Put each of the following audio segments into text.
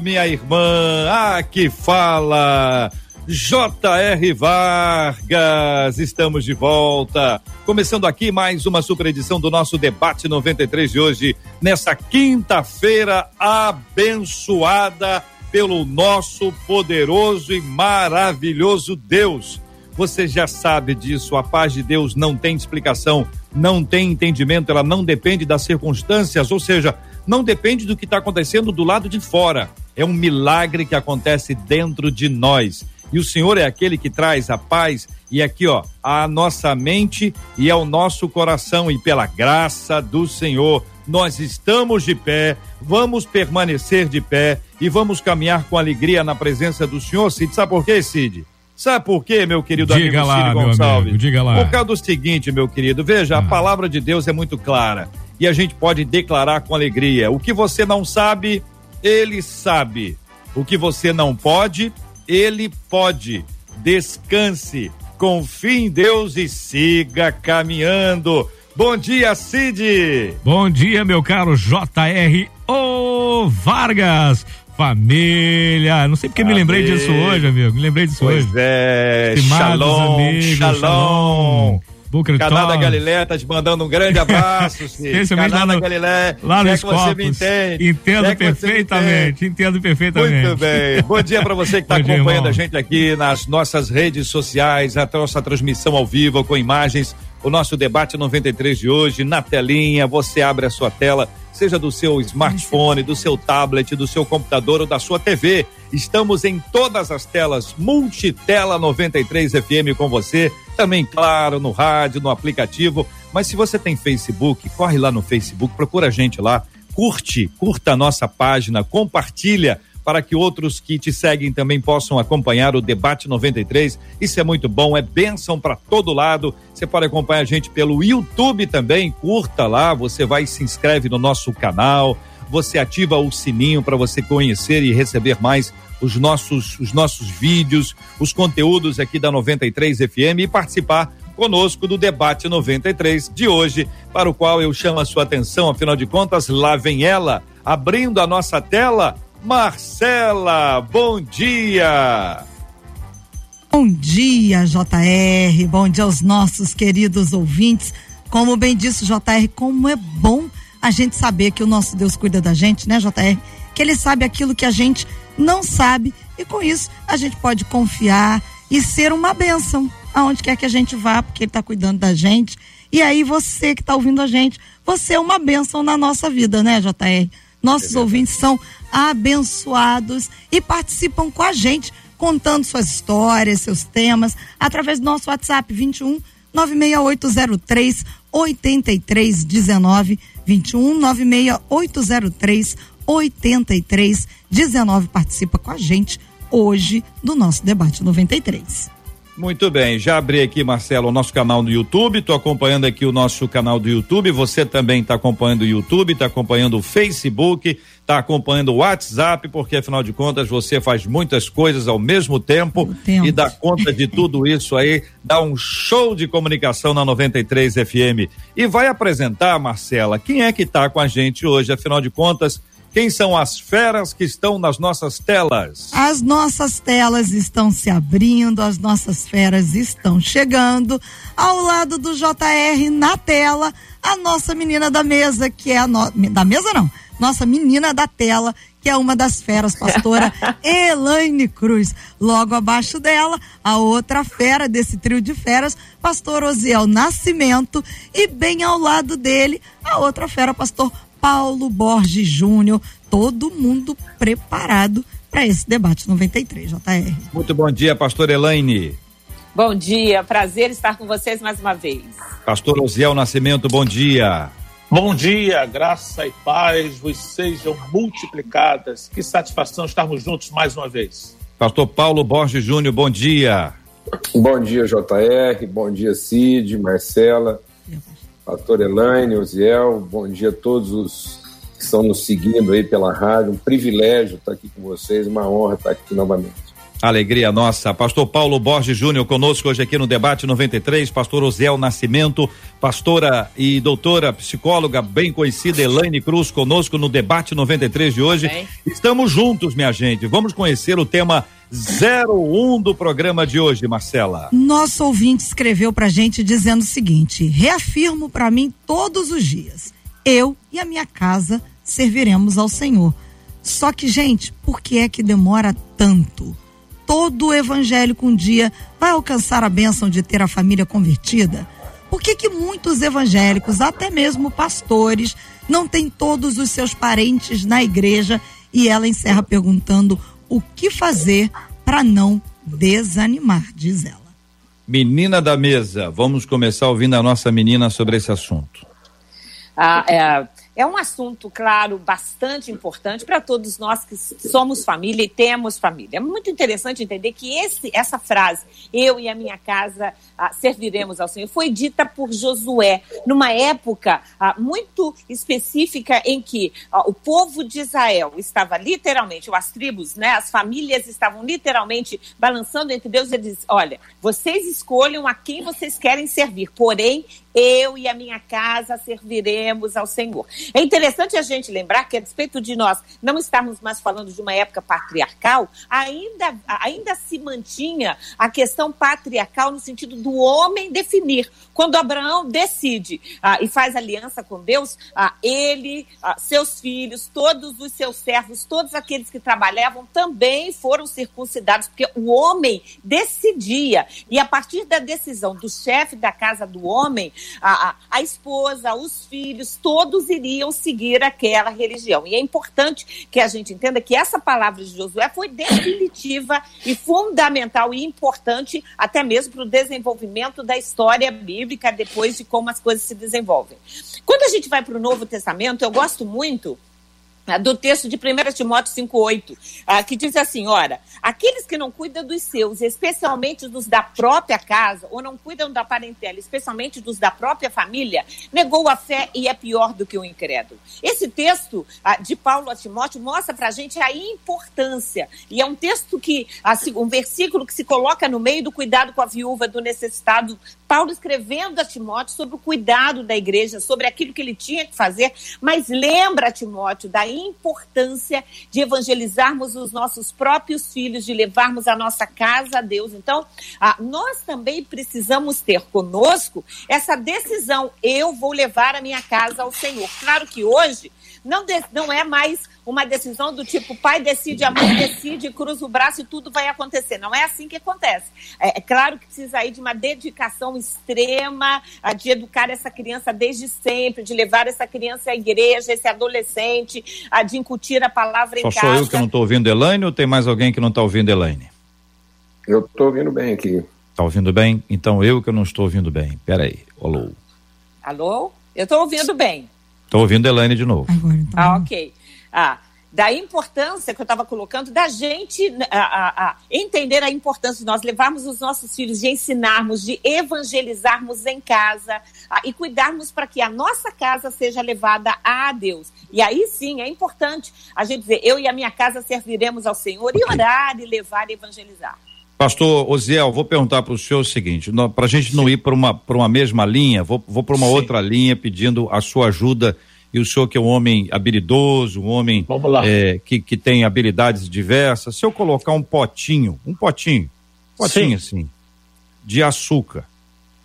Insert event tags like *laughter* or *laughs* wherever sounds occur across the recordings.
minha irmã. Aqui fala J.R. Vargas. Estamos de volta. Começando aqui mais uma super edição do nosso debate 93 de hoje, nessa quinta-feira abençoada pelo nosso poderoso e maravilhoso Deus. Você já sabe disso, a paz de Deus não tem explicação, não tem entendimento, ela não depende das circunstâncias, ou seja, não depende do que está acontecendo do lado de fora. É um milagre que acontece dentro de nós. E o Senhor é aquele que traz a paz e aqui, ó, a nossa mente e ao nosso coração e pela graça do Senhor, nós estamos de pé, vamos permanecer de pé e vamos caminhar com alegria na presença do Senhor, Cid. Sabe por quê, Cid? Sabe por quê, meu querido diga amigo lá, Cid Gonçalves? Amigo, diga lá. Por causa do seguinte, meu querido, veja, ah. a palavra de Deus é muito clara e a gente pode declarar com alegria. O que você não sabe, ele sabe. O que você não pode, ele pode. Descanse, confie em Deus e siga caminhando. Bom dia, Cid. Bom dia, meu caro JR O Vargas. Família, não sei porque Amém. me lembrei disso hoje, amigo. Me lembrei disso pois hoje. É, Estimados shalom, amigos, shalom. shalom. Booker Canal da Galileia tá te mandando um grande abraço, *laughs* Canal da Galileia. Lá nos é você me entende. Entendo é perfeitamente, entendo perfeitamente. Muito bem. Bom dia para você que *laughs* está acompanhando dia, a gente aqui nas nossas redes sociais, a nossa transmissão ao vivo com imagens o nosso debate 93 de hoje na telinha. Você abre a sua tela, seja do seu smartphone, do seu tablet, do seu computador ou da sua TV. Estamos em todas as telas, multitela 93 FM com você. Também, claro, no rádio, no aplicativo. Mas se você tem Facebook, corre lá no Facebook, procura a gente lá, curte, curta a nossa página, compartilha para que outros que te seguem também possam acompanhar o Debate 93. Isso é muito bom, é bênção para todo lado. Você pode acompanhar a gente pelo YouTube também, curta lá, você vai e se inscreve no nosso canal, você ativa o sininho para você conhecer e receber mais os nossos, os nossos vídeos, os conteúdos aqui da 93 FM e participar conosco do debate 93 de hoje, para o qual eu chamo a sua atenção, afinal de contas, lá vem ela, abrindo a nossa tela, Marcela, bom dia. Bom dia, JR. Bom dia aos nossos queridos ouvintes. Como bem disse JR, como é bom a gente saber que o nosso Deus cuida da gente, né, JR? Que ele sabe aquilo que a gente não sabe e com isso a gente pode confiar e ser uma bênção aonde quer que a gente vá, porque ele está cuidando da gente. E aí você que está ouvindo a gente, você é uma bênção na nossa vida, né, JR? Nossos é ouvintes são abençoados e participam com a gente, contando suas histórias, seus temas, através do nosso WhatsApp 21 96803 8319 21 96803 8319 participa com a gente hoje do nosso debate 93. Muito bem, já abri aqui, Marcelo, o nosso canal no YouTube. Estou acompanhando aqui o nosso canal do YouTube. Você também está acompanhando o YouTube, está acompanhando o Facebook, está acompanhando o WhatsApp, porque afinal de contas você faz muitas coisas ao mesmo tempo, tempo. e dá conta de tudo isso aí, dá um show de comunicação na 93 FM. E vai apresentar, Marcela, quem é que está com a gente hoje? Afinal de contas, quem são as feras que estão nas nossas telas? As nossas telas estão se abrindo, as nossas feras estão chegando. Ao lado do JR na tela, a nossa menina da mesa, que é a no... da mesa não, nossa menina da tela, que é uma das feras, pastora *laughs* Elaine Cruz. Logo abaixo dela, a outra fera desse trio de feras, pastor Osiel Nascimento, e bem ao lado dele, a outra fera, pastor Paulo Borges Júnior, todo mundo preparado para esse debate 93, JR. Muito bom dia, pastor Elaine. Bom dia, prazer estar com vocês mais uma vez. Pastor Osiel Nascimento, bom dia. Bom dia, graça e paz vos sejam multiplicadas. Que satisfação estarmos juntos mais uma vez. Pastor Paulo Borges Júnior, bom dia. Bom dia, JR, bom dia, Cid, Marcela, pastor Elaine, Osiel, bom dia a todos os que estão nos seguindo aí pela rádio, um privilégio estar aqui com vocês, uma honra estar aqui novamente. Alegria nossa. Pastor Paulo Borges Júnior conosco hoje aqui no Debate 93. Pastor Osiel Nascimento, pastora e doutora psicóloga bem conhecida Elaine Cruz conosco no Debate 93 de hoje. Bem. Estamos juntos, minha gente. Vamos conhecer o tema 01 do programa de hoje, Marcela. Nosso ouvinte escreveu pra gente dizendo o seguinte: reafirmo para mim todos os dias, eu e a minha casa serviremos ao Senhor. Só que, gente, por que é que demora tanto? Todo evangélico um dia vai alcançar a bênção de ter a família convertida? Por que, que muitos evangélicos, até mesmo pastores, não têm todos os seus parentes na igreja? E ela encerra perguntando o que fazer para não desanimar, diz ela. Menina da mesa, vamos começar ouvindo a nossa menina sobre esse assunto. Ah, é, é um assunto, claro, bastante importante para todos nós que somos família e temos família. É muito interessante entender que esse, essa frase, eu e a minha casa ah, serviremos ao Senhor, foi dita por Josué, numa época ah, muito específica em que ah, o povo de Israel estava literalmente, ou as tribos, né, as famílias estavam literalmente balançando entre Deus e ele diz: olha, vocês escolham a quem vocês querem servir, porém eu e a minha casa serviremos ao Senhor. É interessante a gente lembrar que, a despeito de nós não estarmos mais falando de uma época patriarcal, ainda, ainda se mantinha a questão patriarcal no sentido do homem definir. Quando Abraão decide ah, e faz aliança com Deus, ah, ele, ah, seus filhos, todos os seus servos, todos aqueles que trabalhavam também foram circuncidados, porque o homem decidia. E a partir da decisão do chefe da casa do homem, a, a, esposa, os filhos, todos iriam seguir aquela religião. E é importante que a gente entenda que essa palavra de Josué foi definitiva e fundamental e importante até mesmo para o desenvolvimento da história bíblica depois de como as coisas se desenvolvem. Quando a gente vai para o Novo Testamento, eu gosto muito do texto de 1 Timóteo 5,8, ah, que diz assim: ora, aqueles que não cuidam dos seus, especialmente dos da própria casa, ou não cuidam da parentela, especialmente dos da própria família, negou a fé e é pior do que o incrédulo. Esse texto ah, de Paulo a Timóteo mostra para a gente a importância, e é um texto que, assim, um versículo que se coloca no meio do cuidado com a viúva, do necessitado, Paulo escrevendo a Timóteo sobre o cuidado da igreja, sobre aquilo que ele tinha que fazer, mas lembra Timóteo da importância de evangelizarmos os nossos próprios filhos, de levarmos a nossa casa a Deus. Então, ah, nós também precisamos ter conosco essa decisão: eu vou levar a minha casa ao Senhor. Claro que hoje não, de, não é mais uma decisão do tipo, pai decide, a mãe decide, cruza o braço e tudo vai acontecer. Não é assim que acontece. É, é claro que precisa aí de uma dedicação extrema, de educar essa criança desde sempre, de levar essa criança à igreja, esse adolescente, de incutir a palavra Só em casa. Só sou eu que não estou ouvindo Elaine ou tem mais alguém que não está ouvindo Elaine? Eu estou ouvindo bem aqui. Está ouvindo bem? Então eu que não estou ouvindo bem. Peraí. Alô? Alô? Eu estou ouvindo bem. Estou ouvindo Elaine de novo. Agora, então. Ah, ok. Ah, da importância que eu estava colocando da gente né, a, a, a entender a importância de nós levarmos os nossos filhos, de ensinarmos, de evangelizarmos em casa a, e cuidarmos para que a nossa casa seja levada a Deus. E aí sim é importante a gente dizer: eu e a minha casa serviremos ao Senhor e orar e levar e evangelizar. Pastor Osiel, vou perguntar para o senhor o seguinte: para a gente não ir para uma, uma mesma linha, vou, vou para uma Sim. outra linha pedindo a sua ajuda. E o senhor, que é um homem habilidoso, um homem é, que, que tem habilidades diversas, se eu colocar um potinho, um potinho, potinho Sim. assim, de açúcar,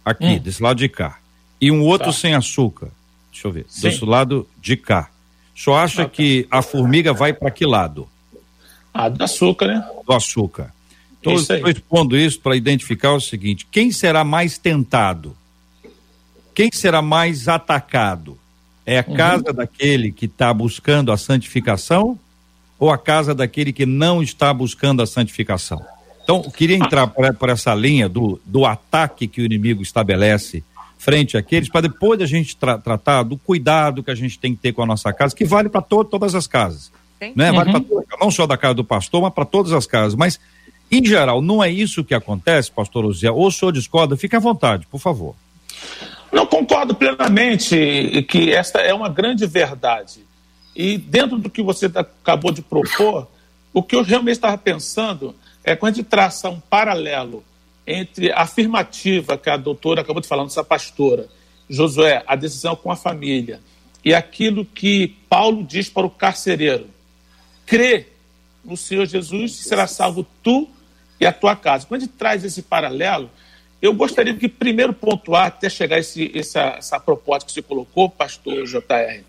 aqui, hum. desse lado de cá, e um outro tá. sem açúcar, deixa eu ver, Sim. desse lado de cá. O senhor acha que a formiga vai para que lado? Ah, do açúcar, né? Do açúcar. Estou expondo isso para identificar o seguinte: quem será mais tentado? Quem será mais atacado? É a uhum. casa daquele que está buscando a santificação ou a casa daquele que não está buscando a santificação? Então, eu queria entrar por, por essa linha do, do ataque que o inimigo estabelece frente àqueles, para depois a gente tra tratar do cuidado que a gente tem que ter com a nossa casa, que vale para to todas as casas. Né? Vale uhum. pra, não só da casa do pastor, mas para todas as casas. Mas Em geral, não é isso que acontece, pastor José? Ou o senhor discorda? Fique à vontade, por favor. Não concordo plenamente que esta é uma grande verdade. E dentro do que você tá, acabou de propor, o que eu realmente estava pensando é quando a gente traça um paralelo entre a afirmativa que a doutora acabou de falar, nossa pastora, Josué, a decisão com a família, e aquilo que Paulo diz para o carcereiro: crê no Senhor Jesus e será salvo tu e a tua casa. Quando a gente traz esse paralelo, eu gostaria de primeiro pontuar, até chegar esse, essa, essa proposta que você colocou, pastor JR,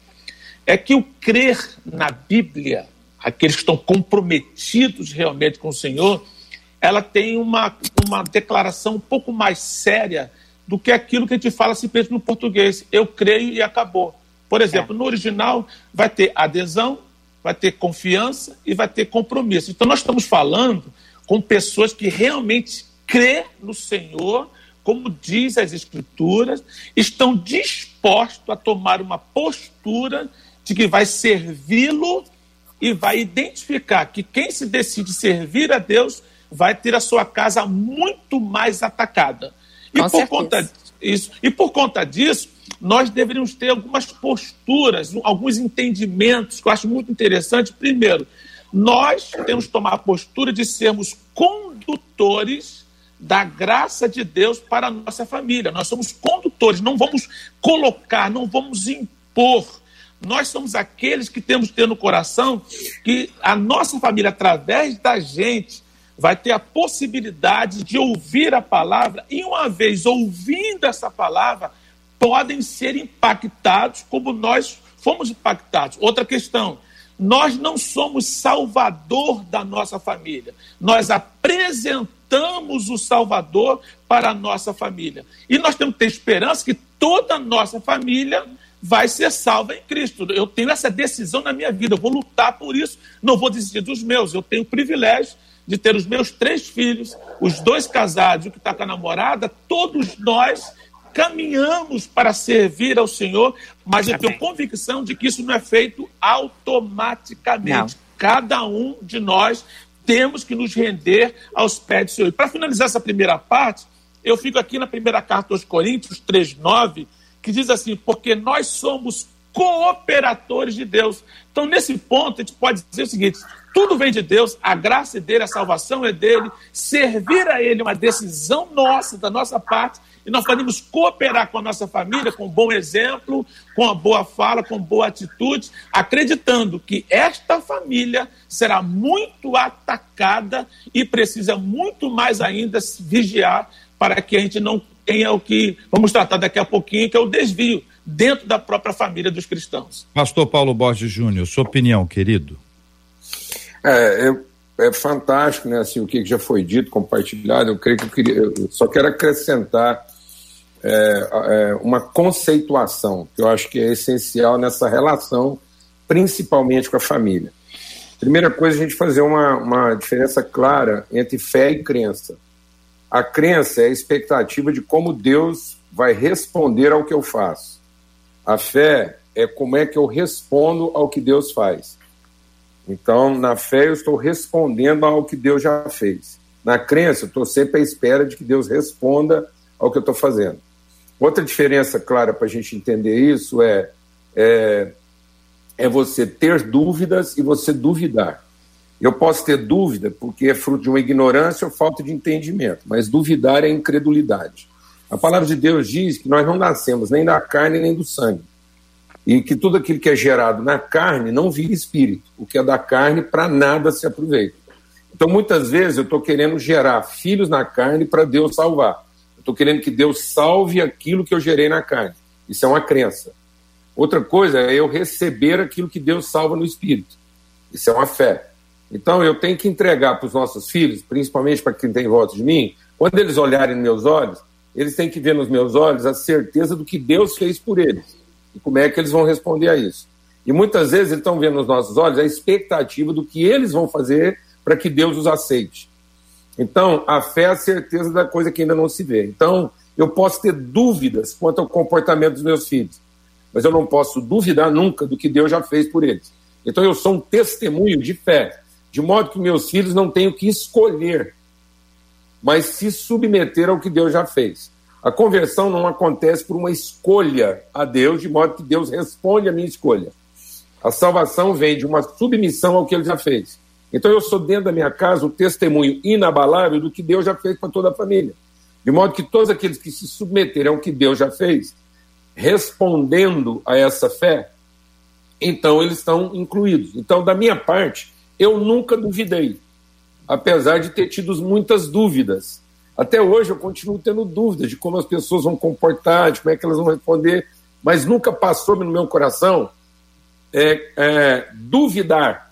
é que o crer na Bíblia, aqueles que estão comprometidos realmente com o Senhor, ela tem uma, uma declaração um pouco mais séria do que aquilo que a gente fala simplesmente no português. Eu creio e acabou. Por exemplo, é. no original vai ter adesão, vai ter confiança e vai ter compromisso. Então nós estamos falando com pessoas que realmente crê no Senhor, como diz as Escrituras, estão dispostos a tomar uma postura de que vai servi-lo e vai identificar que quem se decide servir a Deus vai ter a sua casa muito mais atacada. E Com por certeza. conta isso, e por conta disso, nós deveríamos ter algumas posturas, alguns entendimentos que eu acho muito interessante. Primeiro, nós temos que tomar a postura de sermos condutores da graça de Deus para a nossa família. Nós somos condutores, não vamos colocar, não vamos impor. Nós somos aqueles que temos que ter no coração que a nossa família, através da gente, vai ter a possibilidade de ouvir a palavra e, uma vez ouvindo essa palavra, podem ser impactados como nós fomos impactados. Outra questão. Nós não somos salvador da nossa família. Nós apresentamos o Salvador para a nossa família. E nós temos que ter esperança que toda a nossa família vai ser salva em Cristo. Eu tenho essa decisão na minha vida, eu vou lutar por isso, não vou desistir dos meus. Eu tenho o privilégio de ter os meus três filhos, os dois casados, o que está com a namorada, todos nós caminhamos para servir ao Senhor, mas eu tenho convicção de que isso não é feito automaticamente. Não. Cada um de nós temos que nos render aos pés do Senhor. Para finalizar essa primeira parte, eu fico aqui na primeira carta aos Coríntios 3,9, que diz assim: porque nós somos cooperadores de Deus. Então, nesse ponto, a gente pode dizer o seguinte: tudo vem de Deus, a graça é dele, a salvação é dele, servir a ele é uma decisão nossa, da nossa parte, e nós podemos cooperar com a nossa família, com um bom exemplo, com uma boa fala, com boa atitude, acreditando que esta família será muito atacada e precisa muito mais ainda vigiar para que a gente não tenha o que vamos tratar daqui a pouquinho, que é o desvio dentro da própria família dos cristãos. Pastor Paulo Borges Júnior, sua opinião, querido? É, é, é, fantástico, né? Assim, o que já foi dito, compartilhado. Eu creio que eu, queria, eu só quero acrescentar é, é, uma conceituação que eu acho que é essencial nessa relação, principalmente com a família. Primeira coisa, a gente fazer uma, uma diferença clara entre fé e crença. A crença é a expectativa de como Deus vai responder ao que eu faço. A fé é como é que eu respondo ao que Deus faz. Então, na fé, eu estou respondendo ao que Deus já fez. Na crença, eu estou sempre à espera de que Deus responda ao que eu estou fazendo. Outra diferença clara para a gente entender isso é, é, é você ter dúvidas e você duvidar. Eu posso ter dúvida porque é fruto de uma ignorância ou falta de entendimento, mas duvidar é incredulidade. A palavra de Deus diz que nós não nascemos nem da carne nem do sangue. E que tudo aquilo que é gerado na carne não vira espírito. O que é da carne, para nada se aproveita. Então, muitas vezes, eu estou querendo gerar filhos na carne para Deus salvar. Estou querendo que Deus salve aquilo que eu gerei na carne. Isso é uma crença. Outra coisa é eu receber aquilo que Deus salva no espírito. Isso é uma fé. Então eu tenho que entregar para os nossos filhos, principalmente para quem tem volta de mim, quando eles olharem nos meus olhos, eles têm que ver nos meus olhos a certeza do que Deus fez por eles. E como é que eles vão responder a isso. E muitas vezes eles estão vendo nos nossos olhos a expectativa do que eles vão fazer para que Deus os aceite. Então, a fé é a certeza da coisa que ainda não se vê. Então, eu posso ter dúvidas quanto ao comportamento dos meus filhos, mas eu não posso duvidar nunca do que Deus já fez por eles. Então, eu sou um testemunho de fé, de modo que meus filhos não tenham que escolher mas se submeter ao que Deus já fez. A conversão não acontece por uma escolha a Deus, de modo que Deus responde à minha escolha. A salvação vem de uma submissão ao que ele já fez. Então eu sou dentro da minha casa o testemunho inabalável do que Deus já fez para toda a família. De modo que todos aqueles que se submeterem ao que Deus já fez, respondendo a essa fé, então eles estão incluídos. Então, da minha parte, eu nunca duvidei, apesar de ter tido muitas dúvidas. Até hoje eu continuo tendo dúvidas de como as pessoas vão comportar, de como é que elas vão responder, mas nunca passou no meu coração é, é, duvidar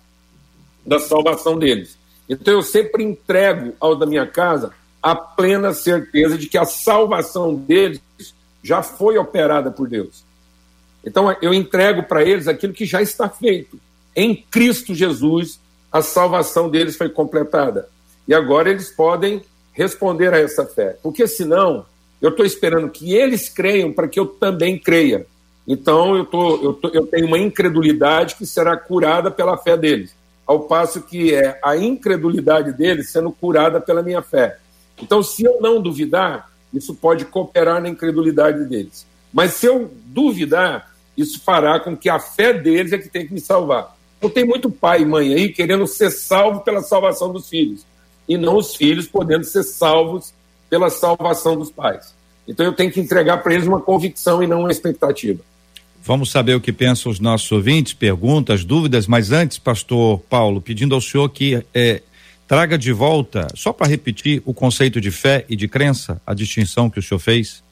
da salvação deles. Então eu sempre entrego ao da minha casa a plena certeza de que a salvação deles já foi operada por Deus. Então eu entrego para eles aquilo que já está feito. Em Cristo Jesus, a salvação deles foi completada. E agora eles podem responder a essa fé. Porque senão, eu estou esperando que eles creiam para que eu também creia. Então eu, tô, eu, tô, eu tenho uma incredulidade que será curada pela fé deles. Ao passo que é a incredulidade deles sendo curada pela minha fé. Então, se eu não duvidar, isso pode cooperar na incredulidade deles. Mas se eu duvidar, isso fará com que a fé deles é que tem que me salvar. Então tem muito pai e mãe aí querendo ser salvo pela salvação dos filhos, e não os filhos podendo ser salvos pela salvação dos pais. Então eu tenho que entregar para eles uma convicção e não uma expectativa. Vamos saber o que pensam os nossos ouvintes, perguntas, dúvidas, mas antes, pastor Paulo, pedindo ao senhor que é, traga de volta, só para repetir, o conceito de fé e de crença, a distinção que o senhor fez.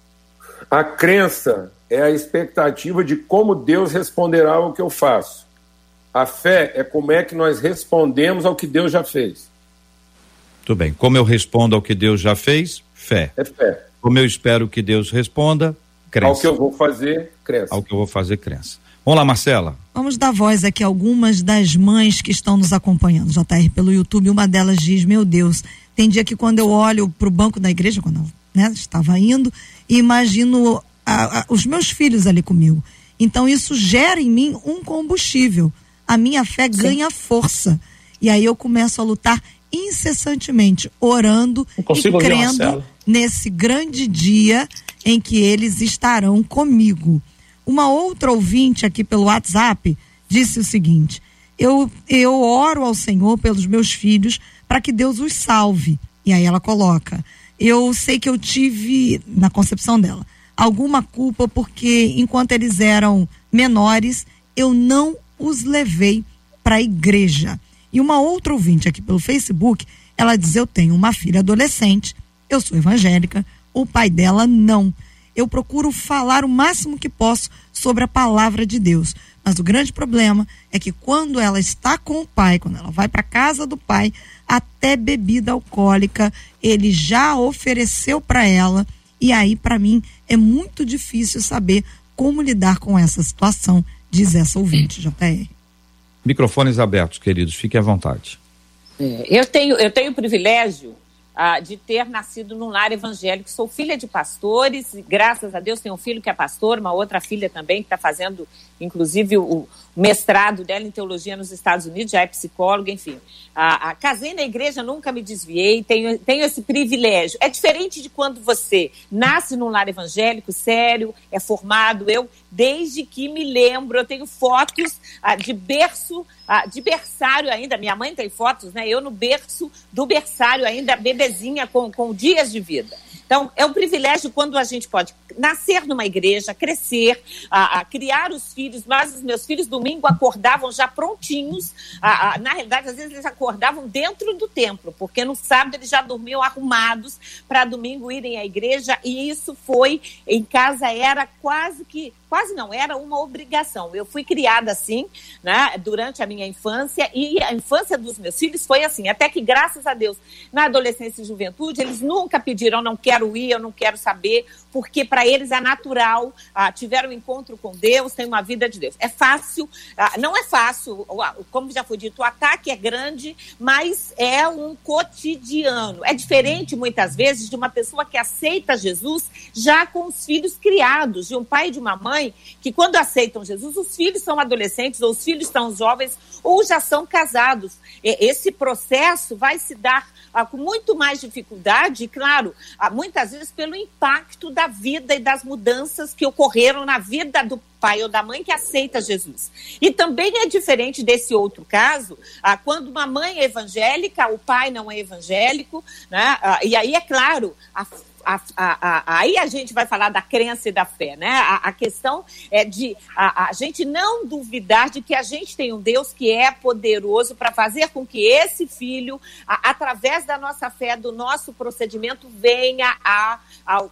A crença é a expectativa de como Deus responderá ao que eu faço. A fé é como é que nós respondemos ao que Deus já fez. Tudo bem. Como eu respondo ao que Deus já fez? Fé. É fé. Como eu espero que Deus responda? Crença. Ao que eu vou fazer, crença. Ao que eu vou fazer, crença. Vamos lá, Marcela. Vamos dar voz aqui a algumas das mães que estão nos acompanhando, JR, pelo YouTube. Uma delas diz: Meu Deus, tem dia que quando eu olho para o banco da igreja, quando eu né, estava indo, e imagino a, a, os meus filhos ali comigo. Então isso gera em mim um combustível. A minha fé Sim. ganha força. E aí eu começo a lutar incessantemente, orando e crendo nesse grande dia em que eles estarão comigo. Uma outra ouvinte aqui pelo WhatsApp disse o seguinte: eu, eu oro ao Senhor pelos meus filhos para que Deus os salve. E aí ela coloca: eu sei que eu tive, na concepção dela, alguma culpa porque enquanto eles eram menores, eu não os levei para a igreja. E uma outra ouvinte aqui pelo Facebook, ela diz: Eu tenho uma filha adolescente, eu sou evangélica, o pai dela não eu procuro falar o máximo que posso sobre a palavra de Deus. Mas o grande problema é que quando ela está com o pai, quando ela vai para casa do pai, até bebida alcoólica ele já ofereceu para ela. E aí, para mim, é muito difícil saber como lidar com essa situação, diz essa ouvinte, JR. Microfones abertos, queridos, fiquem à vontade. É, eu, tenho, eu tenho o privilégio ah, de ter nascido num lar evangélico. Sou filha de pastores, graças a Deus tenho um filho que é pastor, uma outra filha também que está fazendo, inclusive, o, mestrado dela em teologia nos Estados Unidos, já é psicóloga, enfim. Ah, casei na igreja, nunca me desviei, tenho, tenho esse privilégio. É diferente de quando você nasce num lar evangélico, sério, é formado. Eu, desde que me lembro, eu tenho fotos ah, de berço ah, de berçário ainda. Minha mãe tem fotos, né? Eu no berço do berçário ainda, bebezinha com, com dias de vida. Então, é um privilégio quando a gente pode nascer numa igreja, crescer, a, a criar os filhos. Mas os meus filhos, domingo, acordavam já prontinhos. A, a, na realidade, às vezes eles acordavam dentro do templo, porque no sábado eles já dormiam arrumados para domingo irem à igreja. E isso foi, em casa, era quase que quase não era uma obrigação. Eu fui criada assim, né, durante a minha infância e a infância dos meus filhos foi assim, até que graças a Deus, na adolescência e juventude, eles nunca pediram, não quero ir, eu não quero saber, porque para eles é natural, ah, tiveram um encontro com Deus, têm uma vida de Deus. É fácil, ah, não é fácil, como já foi dito, o ataque é grande, mas é um cotidiano. É diferente, muitas vezes, de uma pessoa que aceita Jesus já com os filhos criados, de um pai e de uma mãe, que quando aceitam Jesus, os filhos são adolescentes, ou os filhos estão jovens, ou já são casados. Esse processo vai se dar ah, com muito mais dificuldade, claro, ah, muitas vezes pelo impacto da vida e das mudanças que ocorreram na vida do pai ou da mãe que aceita Jesus. E também é diferente desse outro caso, ah, quando uma mãe é evangélica, o pai não é evangélico, né? Ah, e aí, é claro, a a, a, a, aí a gente vai falar da crença e da fé, né? A, questão é de a, gente não duvidar de que a gente tem um Deus que é poderoso para fazer com que esse filho, através da nossa fé, do nosso procedimento, venha a,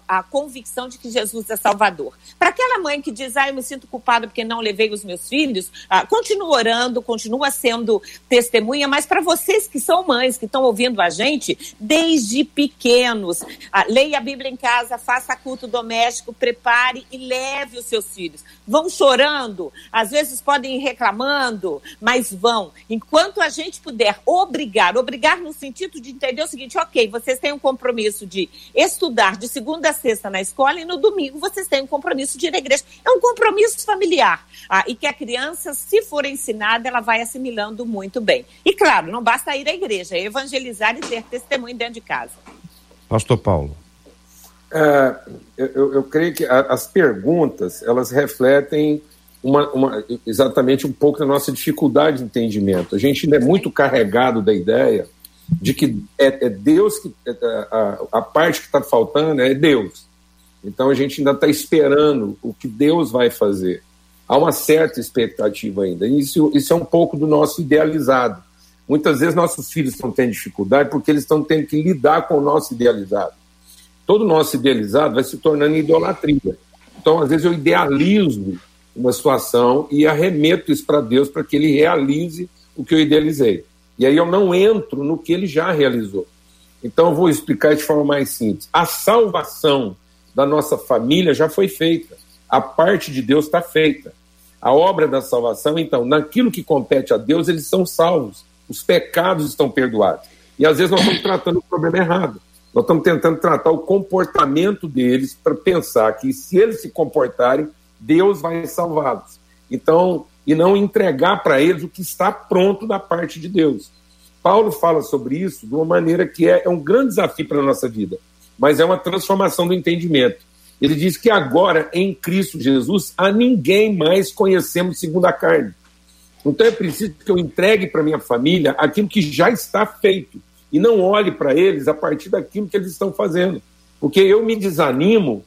a, convicção de que Jesus é Salvador. Para aquela mãe que diz, ah, eu me sinto culpada porque não levei os meus filhos, continua orando, continua sendo testemunha, mas para vocês que são mães, que estão ouvindo a gente, desde pequenos, leia a Bíblia em casa, faça culto doméstico, prepare e leve os seus filhos. Vão chorando, às vezes podem ir reclamando, mas vão. Enquanto a gente puder obrigar, obrigar no sentido de entender o seguinte: ok, vocês têm um compromisso de estudar de segunda a sexta na escola e no domingo vocês têm um compromisso de ir à igreja. É um compromisso familiar. Ah, e que a criança, se for ensinada, ela vai assimilando muito bem. E claro, não basta ir à igreja, é evangelizar e ter testemunho dentro de casa. Pastor Paulo. É, eu, eu, creio que a, as perguntas elas refletem uma, uma, exatamente um pouco da nossa dificuldade de entendimento. A gente ainda é muito carregado da ideia de que é, é Deus que é, é a, a, parte que está faltando é Deus. Então a gente ainda está esperando o que Deus vai fazer. Há uma certa expectativa ainda. Isso, isso é um pouco do nosso idealizado. Muitas vezes nossos filhos estão tendo dificuldade porque eles estão tendo que lidar com o nosso idealizado todo nosso idealizado vai se tornando idolatria. Então, às vezes, eu idealizo uma situação e arremeto isso para Deus para que ele realize o que eu idealizei. E aí eu não entro no que ele já realizou. Então, eu vou explicar de forma mais simples. A salvação da nossa família já foi feita. A parte de Deus está feita. A obra da salvação, então, naquilo que compete a Deus, eles são salvos. Os pecados estão perdoados. E às vezes nós estamos tratando o problema errado. Nós estamos tentando tratar o comportamento deles para pensar que se eles se comportarem, Deus vai salvá-los. Então, e não entregar para eles o que está pronto da parte de Deus. Paulo fala sobre isso de uma maneira que é, é um grande desafio para a nossa vida, mas é uma transformação do entendimento. Ele diz que agora, em Cristo Jesus, a ninguém mais conhecemos segundo a carne. Então é preciso que eu entregue para minha família aquilo que já está feito e não olhe para eles a partir daquilo que eles estão fazendo. Porque eu me desanimo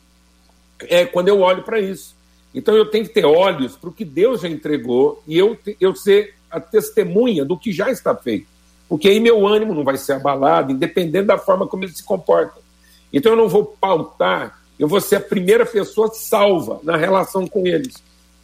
é, quando eu olho para isso. Então eu tenho que ter olhos para o que Deus já entregou e eu, eu ser a testemunha do que já está feito. Porque aí meu ânimo não vai ser abalado, independente da forma como eles se comportam. Então eu não vou pautar, eu vou ser a primeira pessoa salva na relação com eles.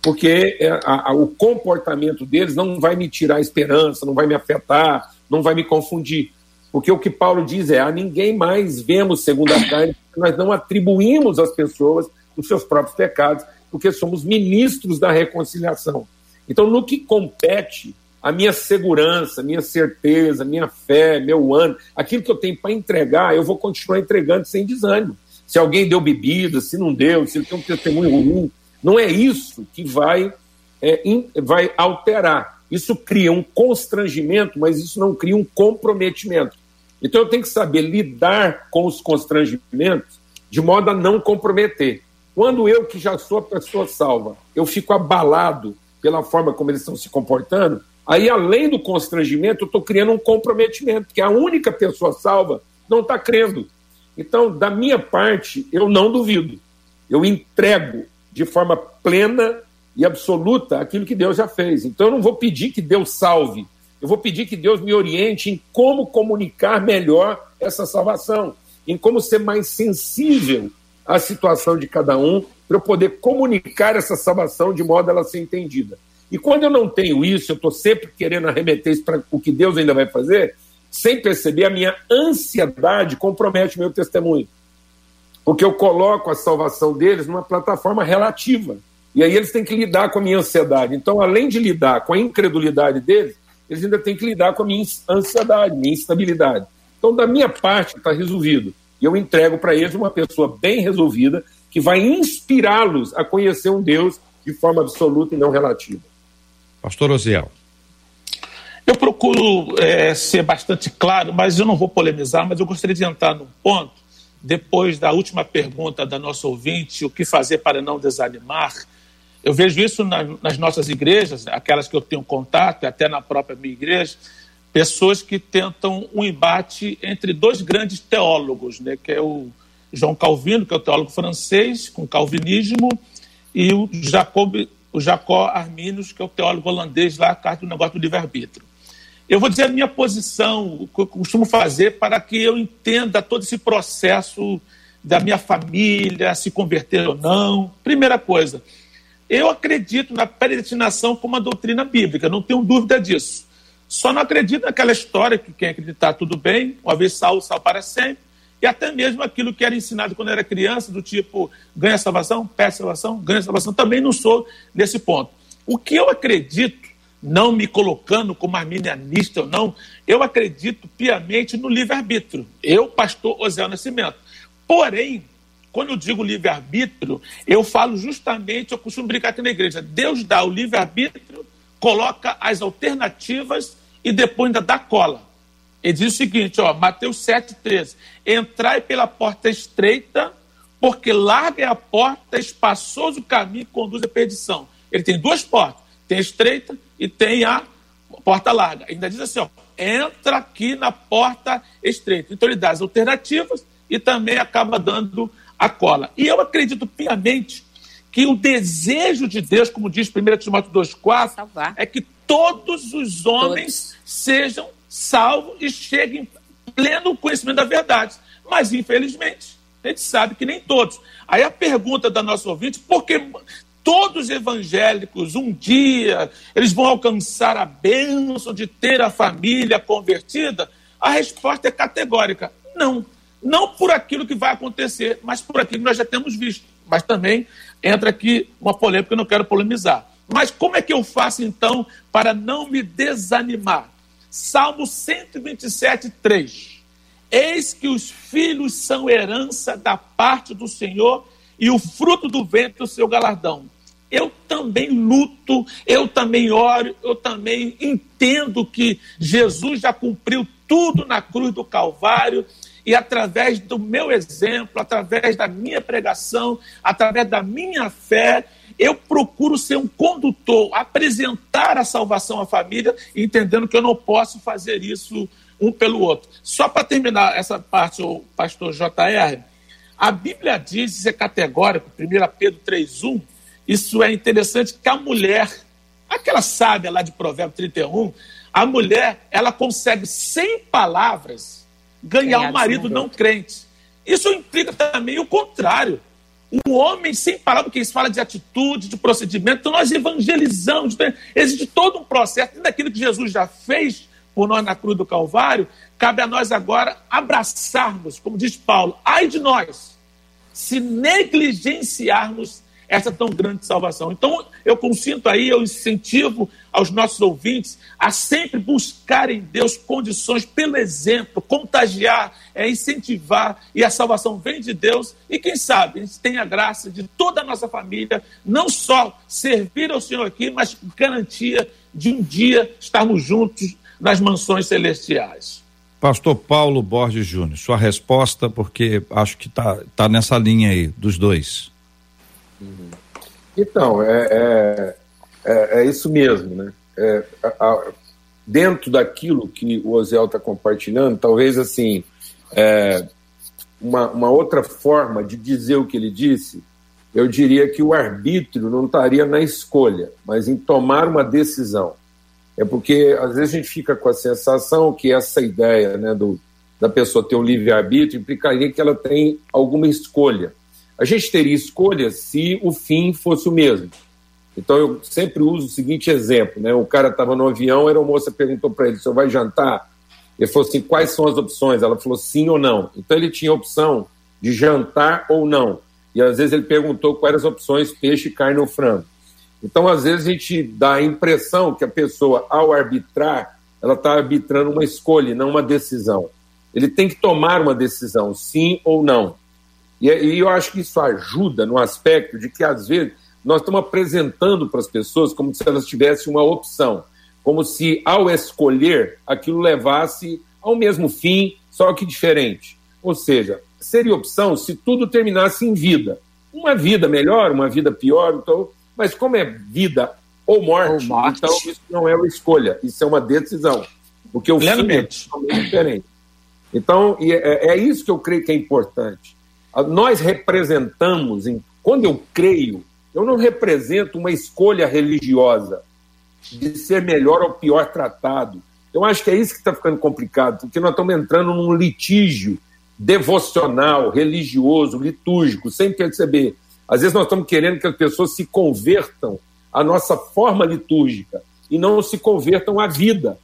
Porque é, a, a, o comportamento deles não vai me tirar a esperança, não vai me afetar, não vai me confundir. Porque o que Paulo diz é: a ninguém mais vemos segundo a carne, nós não atribuímos às pessoas os seus próprios pecados, porque somos ministros da reconciliação. Então, no que compete a minha segurança, minha certeza, minha fé, meu ano, aquilo que eu tenho para entregar, eu vou continuar entregando sem desânimo. Se alguém deu bebida, se não deu, se ele tem um testemunho ruim, não é isso que vai, é, vai alterar. Isso cria um constrangimento, mas isso não cria um comprometimento. Então eu tenho que saber lidar com os constrangimentos de modo a não comprometer. Quando eu, que já sou a pessoa salva, eu fico abalado pela forma como eles estão se comportando, aí além do constrangimento, eu estou criando um comprometimento, que a única pessoa salva não está crendo. Então, da minha parte, eu não duvido. Eu entrego de forma plena e absoluta aquilo que Deus já fez. Então eu não vou pedir que Deus salve, eu vou pedir que Deus me oriente em como comunicar melhor essa salvação, em como ser mais sensível à situação de cada um, para eu poder comunicar essa salvação de modo a ela ser entendida. E quando eu não tenho isso, eu estou sempre querendo arremeter isso para o que Deus ainda vai fazer, sem perceber, a minha ansiedade compromete meu testemunho. porque eu coloco a salvação deles numa plataforma relativa. E aí eles têm que lidar com a minha ansiedade. Então, além de lidar com a incredulidade deles, eles ainda têm que lidar com a minha ansiedade, minha instabilidade. Então, da minha parte, está resolvido. E eu entrego para eles uma pessoa bem resolvida que vai inspirá-los a conhecer um Deus de forma absoluta e não relativa. Pastor Osiel. Eu procuro é, ser bastante claro, mas eu não vou polemizar, mas eu gostaria de entrar num ponto, depois da última pergunta da nossa ouvinte, o que fazer para não desanimar. Eu vejo isso na, nas nossas igrejas, aquelas que eu tenho contato, até na própria minha igreja, pessoas que tentam um embate entre dois grandes teólogos, né, que é o João Calvino, que é o teólogo francês, com calvinismo, e o Jacob, o Jacó Arminius, que é o teólogo holandês lá, a carta do negócio do livre-arbítrio. Eu vou dizer a minha posição, o que eu costumo fazer para que eu entenda todo esse processo da minha família, se converter ou não. Primeira coisa, eu acredito na predestinação como uma doutrina bíblica, não tenho dúvida disso. Só não acredito naquela história que quem acreditar tudo bem, uma vez salvo, salvo para sempre, e até mesmo aquilo que era ensinado quando era criança, do tipo ganha salvação, perde salvação, ganha salvação, também não sou nesse ponto. O que eu acredito não me colocando como arminianista ou não, eu acredito piamente no livre-arbítrio. Eu, pastor Osé Nascimento. Porém, quando eu digo livre-arbítrio, eu falo justamente, eu costumo brincar aqui na igreja, Deus dá o livre-arbítrio, coloca as alternativas e depois ainda dá cola. Ele diz o seguinte, ó, Mateus 7,13, entrai pela porta estreita, porque larga é a porta, espaçoso o caminho que conduz à perdição. Ele tem duas portas, tem a estreita e tem a porta larga. Ainda diz assim, ó, entra aqui na porta estreita. Então ele dá as alternativas e também acaba dando a cola. E eu acredito piamente que o desejo de Deus, como diz 1 Timóteo 2,4, é que todos os homens todos. sejam salvos e cheguem pleno conhecimento da verdade. Mas, infelizmente, a gente sabe que nem todos. Aí a pergunta da nossa ouvinte, por que todos os evangélicos, um dia, eles vão alcançar a bênção de ter a família convertida? A resposta é categórica: não. Não por aquilo que vai acontecer, mas por aquilo que nós já temos visto. Mas também entra aqui uma polêmica que eu não quero polemizar. Mas como é que eu faço então para não me desanimar? Salmo 127, 3. Eis que os filhos são herança da parte do Senhor e o fruto do ventre o seu galardão eu também luto, eu também oro, eu também entendo que Jesus já cumpriu tudo na cruz do Calvário e através do meu exemplo, através da minha pregação, através da minha fé, eu procuro ser um condutor, apresentar a salvação à família, entendendo que eu não posso fazer isso um pelo outro. Só para terminar essa parte, o pastor JR, a Bíblia diz, isso é categórico, 1 Pedro 3,1 isso é interessante que a mulher, aquela sábia lá de Provérbio 31, a mulher, ela consegue, sem palavras, ganhar um marido não crente. Isso implica também o contrário. O homem sem palavras, porque eles falam de atitude, de procedimento, então nós evangelizamos. Né? Existe todo um processo, daquilo que Jesus já fez por nós na cruz do Calvário, cabe a nós agora abraçarmos, como diz Paulo, ai de nós, se negligenciarmos essa tão grande salvação. Então, eu consinto aí, eu incentivo aos nossos ouvintes a sempre buscar em Deus condições pelo exemplo, contagiar, é, incentivar, e a salvação vem de Deus, e quem sabe a gente tem a graça de toda a nossa família, não só servir ao Senhor aqui, mas garantia de um dia estarmos juntos nas mansões celestiais. Pastor Paulo Borges Júnior, sua resposta, porque acho que está tá nessa linha aí, dos dois. Uhum. Então, é, é, é, é, isso mesmo, né? É, a, a, dentro daquilo que o Ozel está compartilhando, talvez assim, é, uma, uma outra forma de dizer o que ele disse, eu diria que o arbítrio não estaria na escolha, mas em tomar uma decisão. É porque às vezes a gente fica com a sensação que essa ideia né, do, da pessoa ter um livre-arbítrio implicaria que ela tem alguma escolha. A gente teria escolha se o fim fosse o mesmo. Então eu sempre uso o seguinte exemplo, né? O cara estava no avião, a aeromoça perguntou para ele: "Você vai jantar?" Ele falou assim: "Quais são as opções?" Ela falou: "Sim ou não". Então ele tinha a opção de jantar ou não. E às vezes ele perguntou quais as opções: peixe, carne ou frango. Então, às vezes, a gente dá a impressão que a pessoa, ao arbitrar, ela está arbitrando uma escolha, não uma decisão. Ele tem que tomar uma decisão, sim ou não. E, e eu acho que isso ajuda no aspecto de que, às vezes, nós estamos apresentando para as pessoas como se elas tivessem uma opção, como se, ao escolher, aquilo levasse ao mesmo fim, só que diferente. Ou seja, seria opção se tudo terminasse em vida. Uma vida melhor, uma vida pior, então, mas como é vida ou morte, ou morte. então isso não é uma escolha, isso é uma decisão. Porque o Plenamente. fim é totalmente diferente. Então, é, é isso que eu creio que é importante. Nós representamos, quando eu creio, eu não represento uma escolha religiosa de ser melhor ou pior tratado. Eu acho que é isso que está ficando complicado, porque nós estamos entrando num litígio devocional, religioso, litúrgico, sem perceber. Às vezes nós estamos querendo que as pessoas se convertam à nossa forma litúrgica e não se convertam à vida.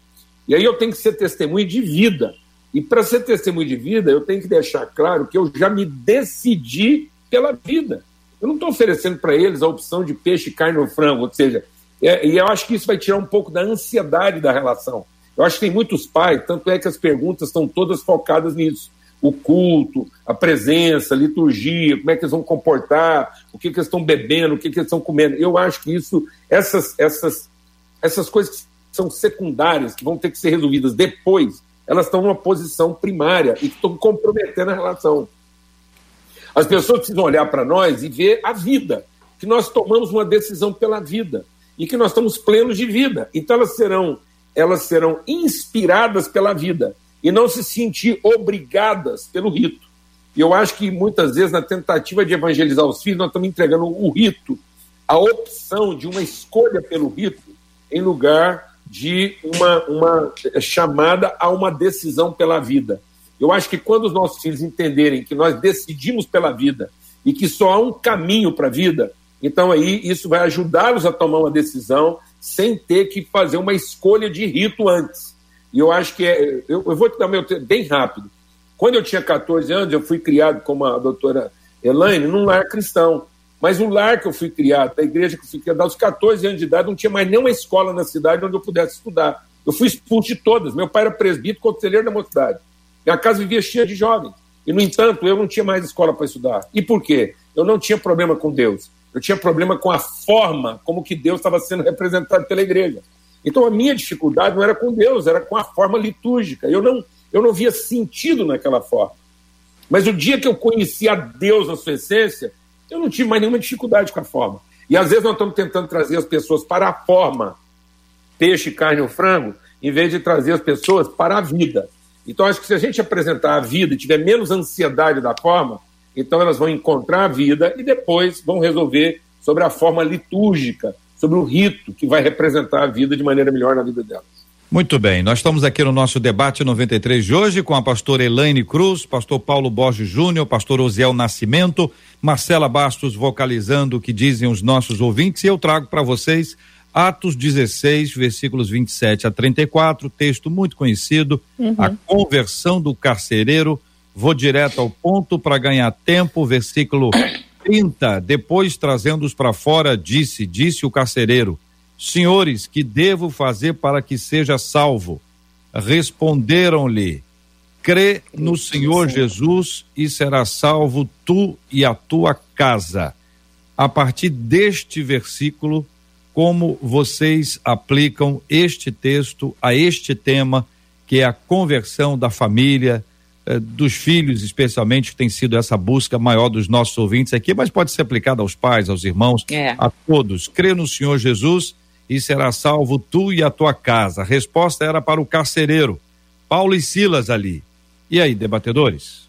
E aí eu tenho que ser testemunho de vida. E para ser testemunho de vida, eu tenho que deixar claro que eu já me decidi pela vida. Eu não estou oferecendo para eles a opção de peixe, carne ou frango, ou seja, é, e eu acho que isso vai tirar um pouco da ansiedade da relação. Eu acho que tem muitos pais, tanto é que as perguntas estão todas focadas nisso. O culto, a presença, a liturgia, como é que eles vão comportar, o que, que eles estão bebendo, o que, que eles estão comendo. Eu acho que isso, essas, essas, essas coisas que são secundárias, que vão ter que ser resolvidas depois, elas estão numa posição primária e estão comprometendo a relação. As pessoas precisam olhar para nós e ver a vida, que nós tomamos uma decisão pela vida e que nós estamos plenos de vida. Então elas serão, elas serão inspiradas pela vida e não se sentir obrigadas pelo rito. E eu acho que muitas vezes na tentativa de evangelizar os filhos nós estamos entregando o rito, a opção de uma escolha pelo rito em lugar de uma, uma chamada a uma decisão pela vida. Eu acho que quando os nossos filhos entenderem que nós decidimos pela vida e que só há um caminho para a vida, então aí isso vai ajudá-los a tomar uma decisão sem ter que fazer uma escolha de rito antes. E eu acho que é, eu, eu vou te dar meu tempo bem rápido. Quando eu tinha 14 anos, eu fui criado como a doutora Elaine num lar cristão. Mas o lar que eu fui criado, da igreja que eu fui criado, aos 14 anos de idade, não tinha mais nenhuma escola na cidade onde eu pudesse estudar. Eu fui expulso de todas. Meu pai era presbítero, conselheiro da mocidade. Minha casa vivia cheia de jovens. E, no entanto, eu não tinha mais escola para estudar. E por quê? Eu não tinha problema com Deus. Eu tinha problema com a forma como que Deus estava sendo representado pela igreja. Então, a minha dificuldade não era com Deus, era com a forma litúrgica. Eu não, eu não via sentido naquela forma. Mas o dia que eu conheci a Deus na sua essência, eu não tive mais nenhuma dificuldade com a forma. E às vezes nós estamos tentando trazer as pessoas para a forma, peixe, carne ou frango, em vez de trazer as pessoas para a vida. Então, acho que se a gente apresentar a vida e tiver menos ansiedade da forma, então elas vão encontrar a vida e depois vão resolver sobre a forma litúrgica, sobre o rito que vai representar a vida de maneira melhor na vida delas. Muito bem, nós estamos aqui no nosso debate 93 de hoje com a pastora Elaine Cruz, pastor Paulo Borges Júnior, pastor Osiel Nascimento, Marcela Bastos vocalizando o que dizem os nossos ouvintes e eu trago para vocês Atos 16, versículos 27 a 34, texto muito conhecido, uhum. a conversão do carcereiro. Vou direto ao ponto para ganhar tempo, versículo 30. Depois, trazendo-os para fora, disse: Disse o carcereiro: Senhores, que devo fazer para que seja salvo? Responderam-lhe: Crê no Senhor Jesus e será salvo tu e a tua casa. A partir deste versículo, como vocês aplicam este texto a este tema, que é a conversão da família, eh, dos filhos, especialmente, que tem sido essa busca maior dos nossos ouvintes aqui, mas pode ser aplicada aos pais, aos irmãos, é. a todos. Crê no Senhor Jesus e será salvo tu e a tua casa. A resposta era para o carcereiro, Paulo e Silas ali. E aí, debatedores?